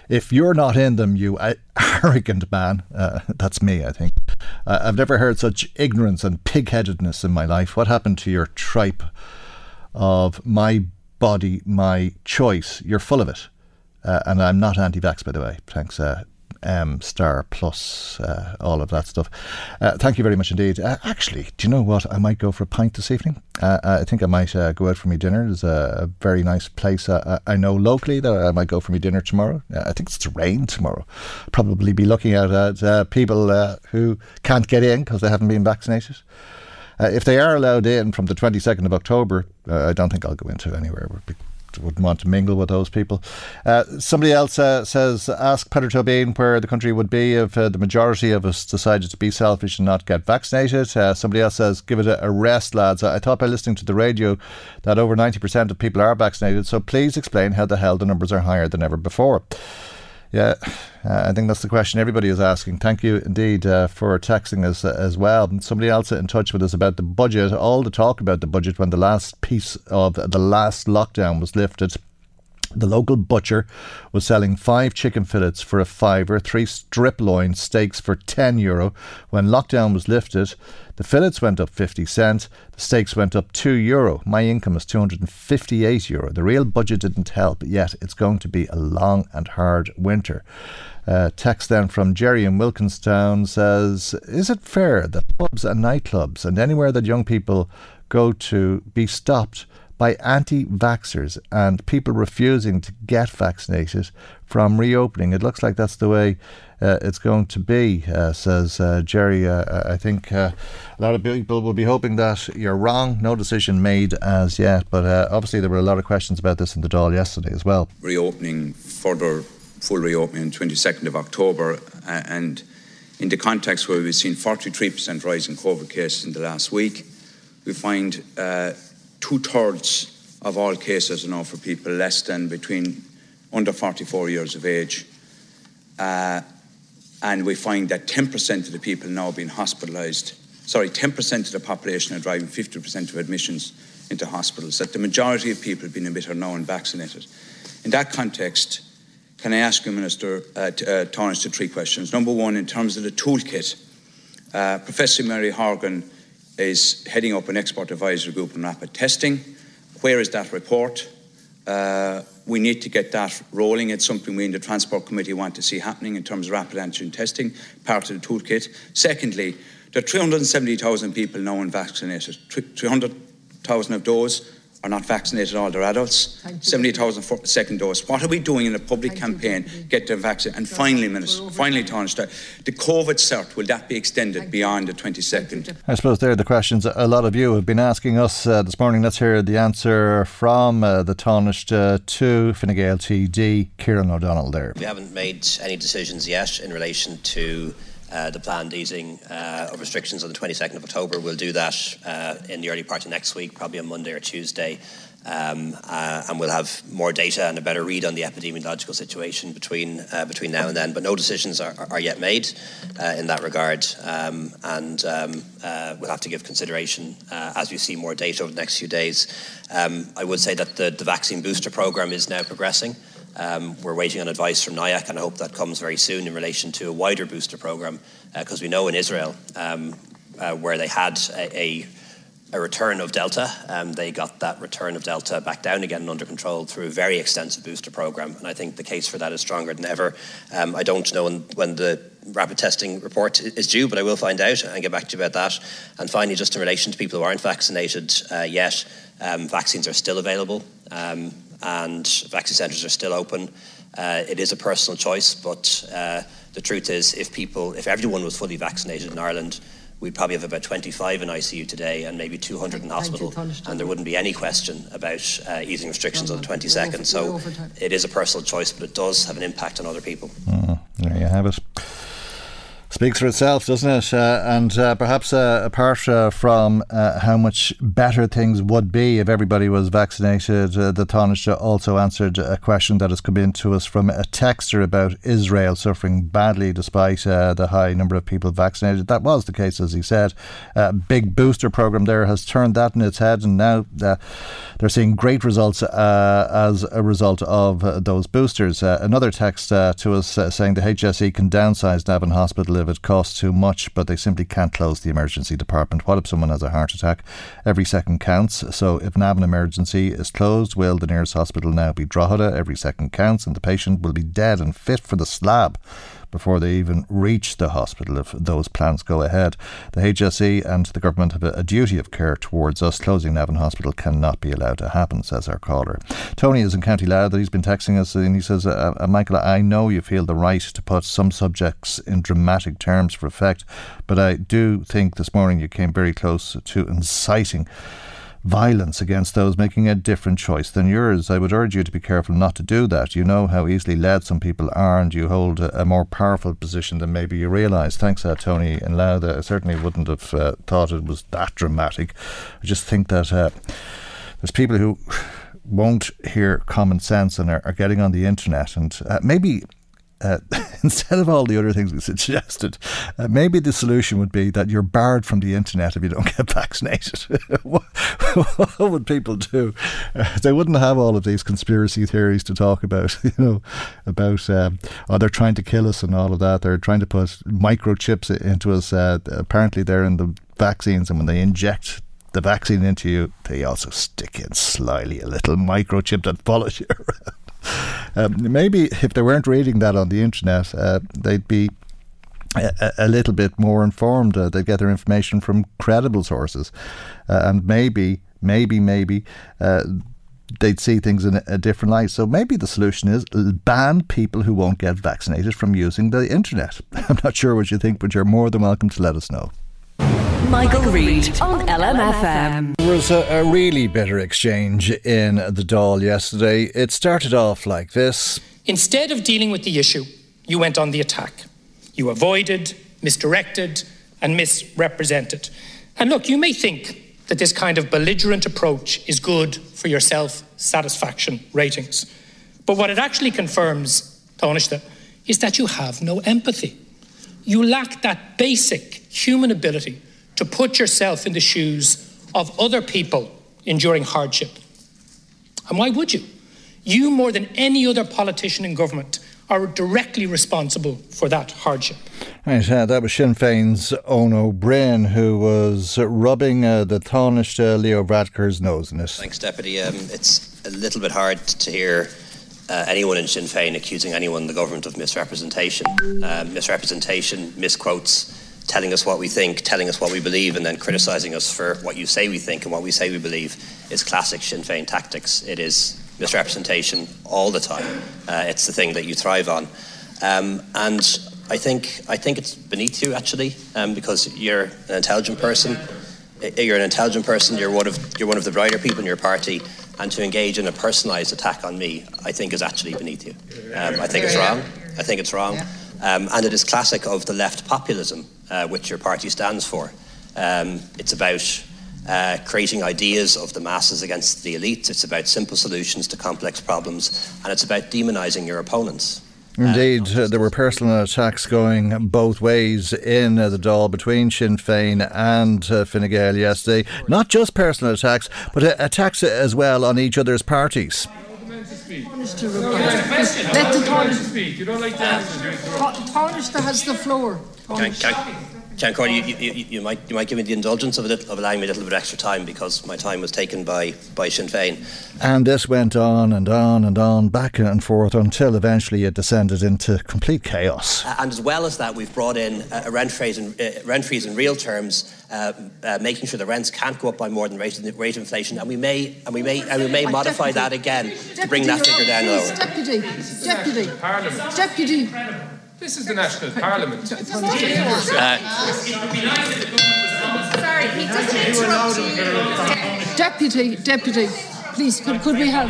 Speaker 1: if you're not in them, you arrogant man. Uh, that's me, I think. Uh, I've never heard such ignorance and pig-headedness in my life. What happened to your tripe of my body, my choice? You're full of it. Uh, and I'm not anti-vax, by the way. Thanks, M star plus uh, all of that stuff. Uh, thank you very much indeed. Uh, actually, do you know what? I might go for a pint this evening. I think I might go out for my dinner. There's a, a very nice place I know locally that I might go for my dinner tomorrow. I think it's to rain tomorrow. Probably be looking at people who can't get in because they haven't been vaccinated. Uh, if they are allowed in from the 22nd of October, uh, I don't think I'll go into anywhere wouldn't want to mingle with those people. Uh, somebody else uh, says, ask Peadar Tóibín where the country would be if uh, the majority of us decided to be selfish and not get vaccinated. Uh, somebody else says, give it a, rest, lads. I, I thought by listening to the radio that over 90% of people are vaccinated, so please explain how the hell the numbers are higher than ever before. Yeah, uh, I think that's the question everybody is asking. Thank you indeed uh, for texting us uh, as well. Somebody else in touch with us about the budget. All the talk about the budget when the last piece of the last lockdown was lifted the local butcher was selling five chicken fillets for a fiver, three strip loin steaks for 10 euro. When lockdown was lifted, the fillets went up 50 cents, the steaks went up 2 euro. My income is 258 euro. The real budget didn't help, yet it's going to be a long and hard winter. Uh, text then from Jerry in Wilkinstown says, Is it fair that pubs and nightclubs and anywhere that young people go to be stopped by anti vaxxers and people refusing to get vaccinated from reopening. It looks like that's the way uh, it's going to be, uh, says uh, Jerry. Uh, I think uh, a lot of people will be hoping that you're wrong. No decision made as yet, but uh, obviously there were a lot of questions about this in the Dáil yesterday as well.
Speaker 10: Reopening, further full reopening on 22nd of October, and in the context where we've seen 43% rise in COVID cases in the last week, we find two thirds of all cases are now for people less than between under 44 years of age. Uh, and we find that 10% of the people now being hospitalised, sorry, 10% of the population are driving 50% of admissions into hospitals, that the majority of people being admitted are now unvaccinated. In that context, can I ask you, Minister uh, to, uh, to three questions? Number one, in terms of the toolkit, uh, Professor Mary Horgan is heading up an expert advisory group on rapid testing. Where is that report? Uh, we need to get that rolling. It's something we in the Transport Committee want to see happening in terms of rapid antigen testing, part of the toolkit. Secondly, there are 370,000 people now unvaccinated. 300,000 of those are not vaccinated, all their adults. 70,000 for second dose. What are we doing in a public Thank campaign? You, get them vaccinated. And finally, Minister, finally, Taoiseach, the COVID cert, will that be extended Thank beyond you. the 22nd?
Speaker 1: I suppose there are the questions a lot of you have been asking us uh, this morning. Let's hear the answer from uh, the Taoiseach uh, to Fine Gael TD, Kieran O'Donnell there.
Speaker 11: We haven't made any decisions yet in relation to uh, the planned easing uh, of restrictions on the 22nd of October. We'll do that uh, in the early part of next week, probably on Monday or Tuesday. Um, uh, and we'll have more data and a better read on the epidemiological situation between uh, between now and then. But no decisions are, are yet made uh, in that regard, um, and um, we'll have to give consideration as we see more data over the next few days. Um, I would say that the, the vaccine booster program is now progressing. Um, we're waiting on advice from NIAC, and I hope that comes very soon in relation to a wider booster program, because uh, we know in Israel, um, uh, where they had a, a, a return of Delta, um, they got that return of Delta back down again and under control through a very extensive booster program, and I think the case for that is stronger than ever. Um, I don't know when, when the rapid testing report is due, but I will find out and get back to you about that. And finally, just in relation to people who aren't vaccinated uh, yet, um, vaccines are still available. Um, and vaccine centres are still open. Uh, it is a personal choice, but uh, the truth is, if people, if everyone was fully vaccinated in Ireland, we'd probably have about 25 in ICU today and maybe 200 in hospital, and there wouldn't be any question about uh, easing restrictions on the 22nd. So it is a personal choice, but it does have an impact on other people.
Speaker 1: Mm, there you have it speaks for itself, doesn't it? Uh, and uh, perhaps uh, apart uh, from uh, how much better things would be if everybody was vaccinated, uh, the Taoiseach also answered a question that has come in to us from a texter about Israel suffering badly despite the high number of people vaccinated. That was the case, as he said. A big booster program there has turned that in its head, and now they're seeing great results as a result of those boosters. another text to us saying the HSE can downsize Navan Hospital if it costs too much, but they simply can't close the emergency department. What if someone has a heart attack? Every second counts. So if Navan Emergency is closed, will the nearest hospital now be Drogheda? Every second counts, and the patient will be dead and fit for the slab before they even reach the hospital if those plans go ahead. The HSE and the government have a, duty of care towards us. Closing Navan Hospital cannot be allowed to happen, says our caller. Tony is in County Louth. He's been texting us and he says, uh, uh, Michael, I know you feel the right to put some subjects in dramatic terms for effect, but I do think this morning you came very close to inciting violence against those making a different choice than yours. I would urge you to be careful not to do that. You know how easily led some people are, and you hold a, a more powerful position than maybe you realise. Thanks, uh, Tony and Louth. I certainly wouldn't have uh, thought it was that dramatic. I just think that uh, there's people who won't hear common sense and are, are getting on the internet and uh, maybe uh, instead of all the other things we suggested, uh, maybe the solution would be that you're barred from the internet if you don't get vaccinated. what, what, would people do? Uh, they wouldn't have all of these conspiracy theories to talk about, you know, about, um, oh, they're trying to kill us and all of that. They're trying to put microchips into us. Uh, apparently, they're in the vaccines, and when they inject the vaccine into you, they also stick in slyly a little microchip that follows you around. Um, maybe if they weren't reading that on the internet, uh, they'd be a, a, little bit more informed. Uh, they'd get their information from credible sources, uh, and maybe, maybe, maybe. Uh, they'd see things in a different light. So maybe the solution is ban people who won't get vaccinated from using the internet. I'm not sure what you think, but you're more than welcome to let us know.
Speaker 5: Michael, Reade on LMFM.
Speaker 1: There was a, a, really bitter exchange in the Dáil yesterday. It started off like this
Speaker 12: Instead of dealing with the issue, you went on the attack. You avoided, misdirected, and misrepresented. And look, you may think that this kind of belligerent approach is good for your self satisfaction ratings. But what it actually confirms, Taoiseach, is that you have no empathy. You lack that basic human ability to put yourself in the shoes of other people enduring hardship. And why would you? You, more than any other politician in government, are directly responsible for that hardship.
Speaker 1: Right, uh, that was Sinn Féin's Eoin Ó Broin who was rubbing uh, the tarnished uh, Leo Varadkar's nose in it.
Speaker 11: Thanks, Deputy. Um, it's a little bit hard to hear uh, anyone in Sinn Féin accusing anyone in the government of misrepresentation. Uh, misrepresentation, misquotes, telling us what we think, telling us what we believe, and then criticising us for what you say we think and what we say we believe is classic Sinn Féin tactics. It is misrepresentation all the time. Uh, it's the thing that you thrive on. Um, and I think, I think it's beneath you, actually, um, because you're an intelligent person. You're an intelligent person, you're one, of, you're one of the brighter people in your party, and to engage in a personalised attack on me, I think is actually beneath you. Um, I think it's wrong. I think it's wrong. Um, and it is classic of the left populism, uh, which your party stands for. Um, it's about uh, creating ideas of the masses against the elites. It's about simple solutions to complex problems, and it's about demonising your opponents.
Speaker 1: Indeed, uh, there were personal attacks going both ways in uh, the Dáil between Sinn Féin and uh, Fine Gael yesterday. Not just personal attacks, but uh, attacks as well on each other's parties
Speaker 13: speak. Let the Taoiseach speak. You don't like that. Taoiseach has the floor.
Speaker 11: Can, can, you, you, you, might, you might give me the indulgence of, of allowing me a little bit extra time because my time was taken by, by Sinn Féin.
Speaker 1: And this went on and on and on, back and forth, until eventually it descended into complete chaos.
Speaker 11: Uh, and as well as that, we've brought in a rent, freeze in, uh, rent freeze in real terms, uh, uh, making sure the rents can't go up by more than rate, rate inflation. And we may, and we may, and we may modify
Speaker 13: deputy,
Speaker 11: that again deputy, to bring that figure down lower.
Speaker 13: Deputy, deputy, Parliament. deputy.
Speaker 14: This is the national parliament.
Speaker 13: Sorry, he just interrupted you. Deputy, deputy, please, could, could we have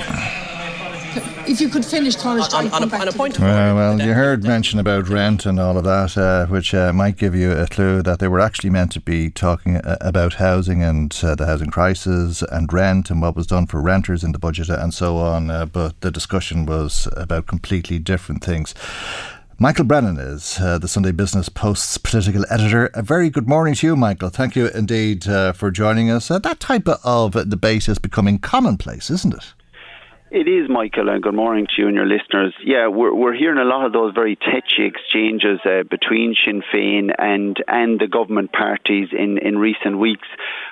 Speaker 13: if you could finish Taoiseach, on, on, on, a, point.
Speaker 1: Well, well, you heard mention about rent and all of that, uh, which uh, might give you a clue that they were actually meant to be talking uh, about housing and uh, the housing crisis and rent and what was done for renters in the budget and so on. Uh, but the discussion was about completely different things. Michael Brennan is uh, the Sunday Business Post's political editor. A very good morning to you, Michael. Thank you indeed uh, for joining us. Uh, that type of debate is becoming commonplace, isn't it?
Speaker 15: It is, Michael, and good morning to you and your listeners. Yeah, we're, we're hearing a lot of those very touchy exchanges uh, between Sinn Féin and, and the government parties in, in recent weeks.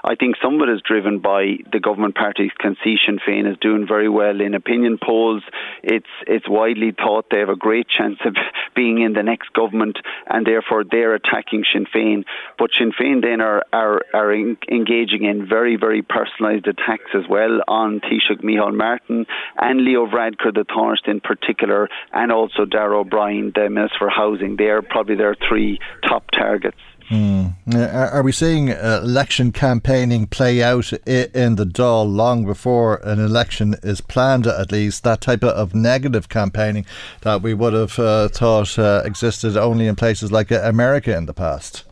Speaker 15: I think some of it is driven by the government parties can see Sinn Féin is doing very well in opinion polls. It's, it's widely thought they have a great chance of being in the next government, and therefore they're attacking Sinn Féin. But Sinn Féin then are, are, are in, engaging in very, very personalised attacks as well on Taoiseach Micheál Martin and Leo Varadkar, the Taoiseach in particular, and also Darragh O'Brien, the Minister for Housing. They are probably their three top targets.
Speaker 1: Hmm. Are we seeing uh, election campaigning play out in the Dáil long before an election is planned, at least? That type of negative campaigning that we would have uh, thought uh, existed only in places like uh, America in the past?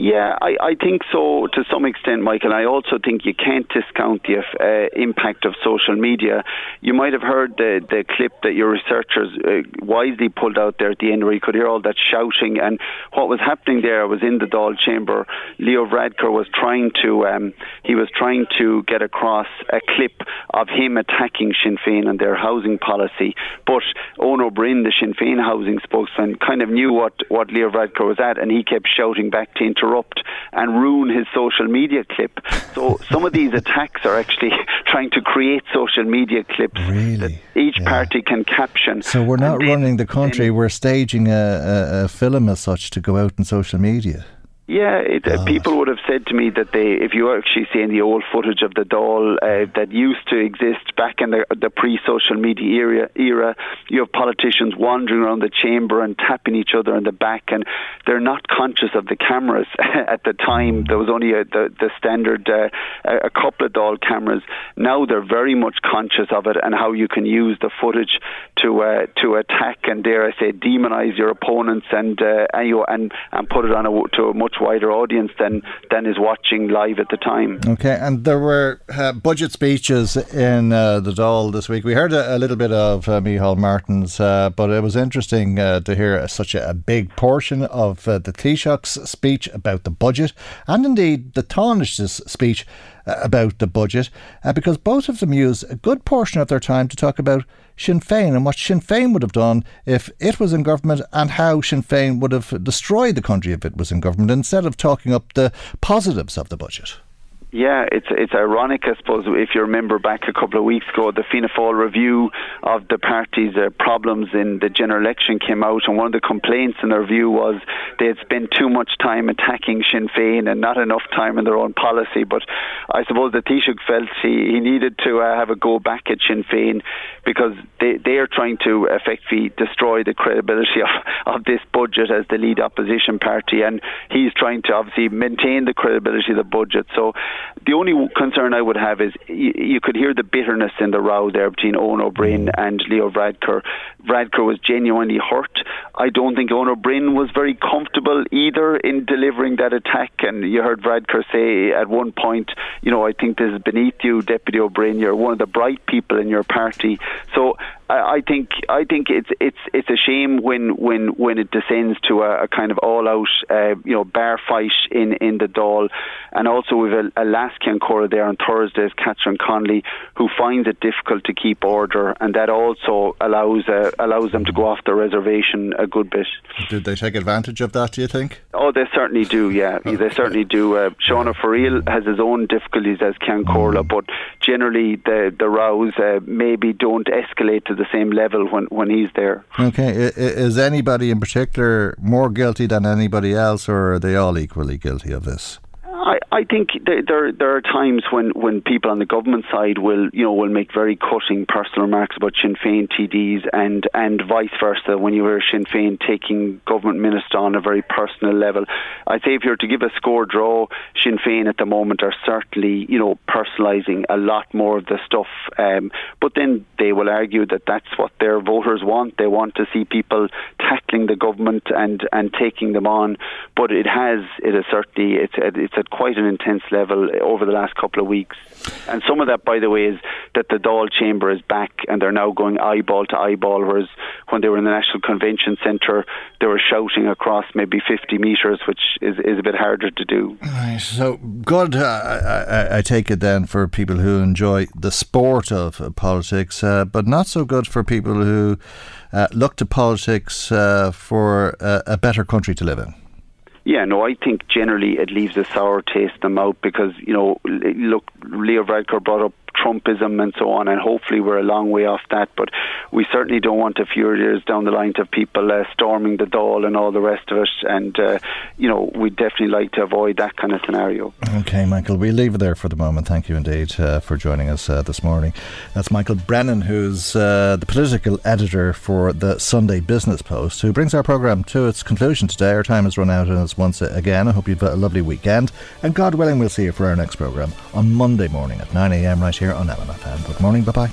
Speaker 15: Yeah, I, I think so to some extent, Michael. I also think you can't discount the uh, impact of social media. You might have heard the, the clip that your researchers uh, wisely pulled out there at the end where you could hear all that shouting. And what was happening there was in the Dáil chamber, Leo Varadkar was trying to um, he was trying to get across a clip of him attacking Sinn Féin and their housing policy. But Eoin Ó Broin, the Sinn Féin housing spokesman, kind of knew what, what Leo Varadkar was at and he kept shouting back to interrupt interrupt and ruin his social media clip. So some of these attacks are actually trying to create social media clips
Speaker 1: really?
Speaker 15: that each yeah. party can caption.
Speaker 1: So we're not running the country; we're staging a, a, a film as such to go out in social media.
Speaker 15: Yeah, it, uh, people would have said to me that they, if you actually see in the old footage of the Dáil uh, that used to exist back in the, the pre-social media era, era, you have politicians wandering around the chamber and tapping each other in the back, and they're not conscious of the cameras. At the time, there was only a, the, the standard uh, a couple of Dáil cameras. Now they're very much conscious of it and how you can use the footage to uh, to attack and dare I say demonize your opponents and uh, and, you, and and put it on a, to a much wider audience than than is watching live at the time.
Speaker 1: Okay, and there were uh, budget speeches in uh, the Dáil this week. We heard a, a little bit of uh, Martin's, uh, but it was interesting uh, to hear such a, a, big portion of uh, the Taoiseach's speech about the budget, and indeed the Taoiseach's speech about the budget, because both of them use a good portion of their time to talk about Sinn Féin and what Sinn Féin would have done if it was in government and how Sinn Féin would have destroyed the country if it was in government instead of talking up the positives of the budget.
Speaker 15: Yeah, it's it's ironic, I suppose, if you remember back a couple of weeks ago, the Fianna Fáil review of the party's uh, problems in the general election came out, and one of the complaints in their review was they had spent too much time attacking Sinn Féin and not enough time in their own policy. But I suppose the Taoiseach felt he, he needed to uh, have a go back at Sinn Féin because they, they are trying to effectively destroy the credibility of, of this budget as the lead opposition party, and he's trying to obviously maintain the credibility of the budget. So the only concern I would have is you, you could hear the bitterness in the row there between Ó Broin mm. and Leo Varadkar. Varadkar was genuinely hurt. I don't think Ó Broin was very comfortable either in delivering that attack. And you heard Varadkar say at one point, you know, I think this is beneath you, Deputy Ó Broin. You're one of the bright people in your party. So I, think I think it's it's it's a shame when when when it descends to a, a kind of all out uh, you know bar fight in in the Dáil, and also with a, a Leas-Cheann Comhairle there on Thursdays, Catherine Connolly, who finds it difficult to keep order, and that also allows uh, allows them to go off the reservation a good bit.
Speaker 1: Did they take advantage of that? Do you think?
Speaker 15: Oh, they certainly do. Yeah, okay. they certainly do. Uh, Sean has his own difficulties as Ceann Comhairle, mm. but generally the the rows uh, maybe don't escalate to the same level when, when he's there.
Speaker 1: Okay, is anybody in particular more guilty than anybody else, or are they all equally guilty of this?
Speaker 15: I, I think there there are times when, when people on the government side will you know will make very cutting personal remarks about Sinn Féin TDs and and vice versa when you hear Sinn Féin taking government minister on a very personal level. I'd say if you're to give a score draw, Sinn Féin at the moment are certainly you know personalising a lot more of the stuff, um, but then they will argue that that's what their voters want. They want to see people tackling the government and and taking them on. But it has it is certainly it's it's at quite an intense level over the last couple of weeks. And some of that, by the way, is that the Dáil chamber is back and they're now going eyeball to eyeball, whereas when they were in the National Convention Centre, they were shouting across maybe 50 metres, which is, is a bit harder to do.
Speaker 1: Right, so good, uh, I, I, take it then, for people who enjoy the sport of uh, politics, uh, but not so good for people who uh, look to politics uh, for a better country to live in.
Speaker 15: Yeah, no, I think generally it leaves a sour taste in the mouth because, you know, look, Leo Varadkar brought up Trumpism and so on, and hopefully we're a long way off that. But we certainly don't want a few years down the line to people uh, storming the Dáil and all the rest of it. And uh, you know, we'd definitely like to avoid that kind of scenario.
Speaker 1: Okay, Michael, we'll leave it there for the moment. Thank you indeed uh, for joining us uh, this morning. That's Michael Brennan, who's uh, the political editor for the Sunday Business Post, who brings our programme to its conclusion today. Our time has run out, and it's once again. I hope you've had a lovely weekend, and God willing, we'll see you for our next programme on Monday morning at 9 a.m. right here on LMFM. Good morning. Bye bye.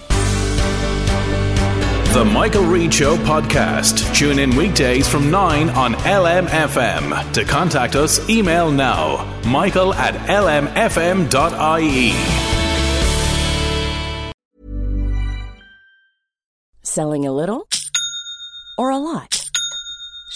Speaker 16: The Michael Reade Show podcast. Tune in weekdays from 9 on LMFM. To contact us, email now michael at lmfm.ie.
Speaker 17: Selling a little or a lot?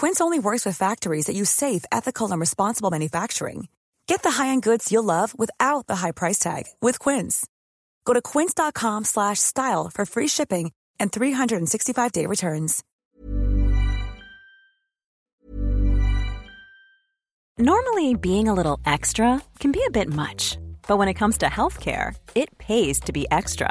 Speaker 18: Quince only works with factories that use safe, ethical, and responsible manufacturing. Get the high-end goods you'll love without the high price tag with Quince. Go to quince.com/style for free shipping and 365-day returns.
Speaker 19: Normally, being a little extra can be a bit much, but when it comes to healthcare, it pays to be extra.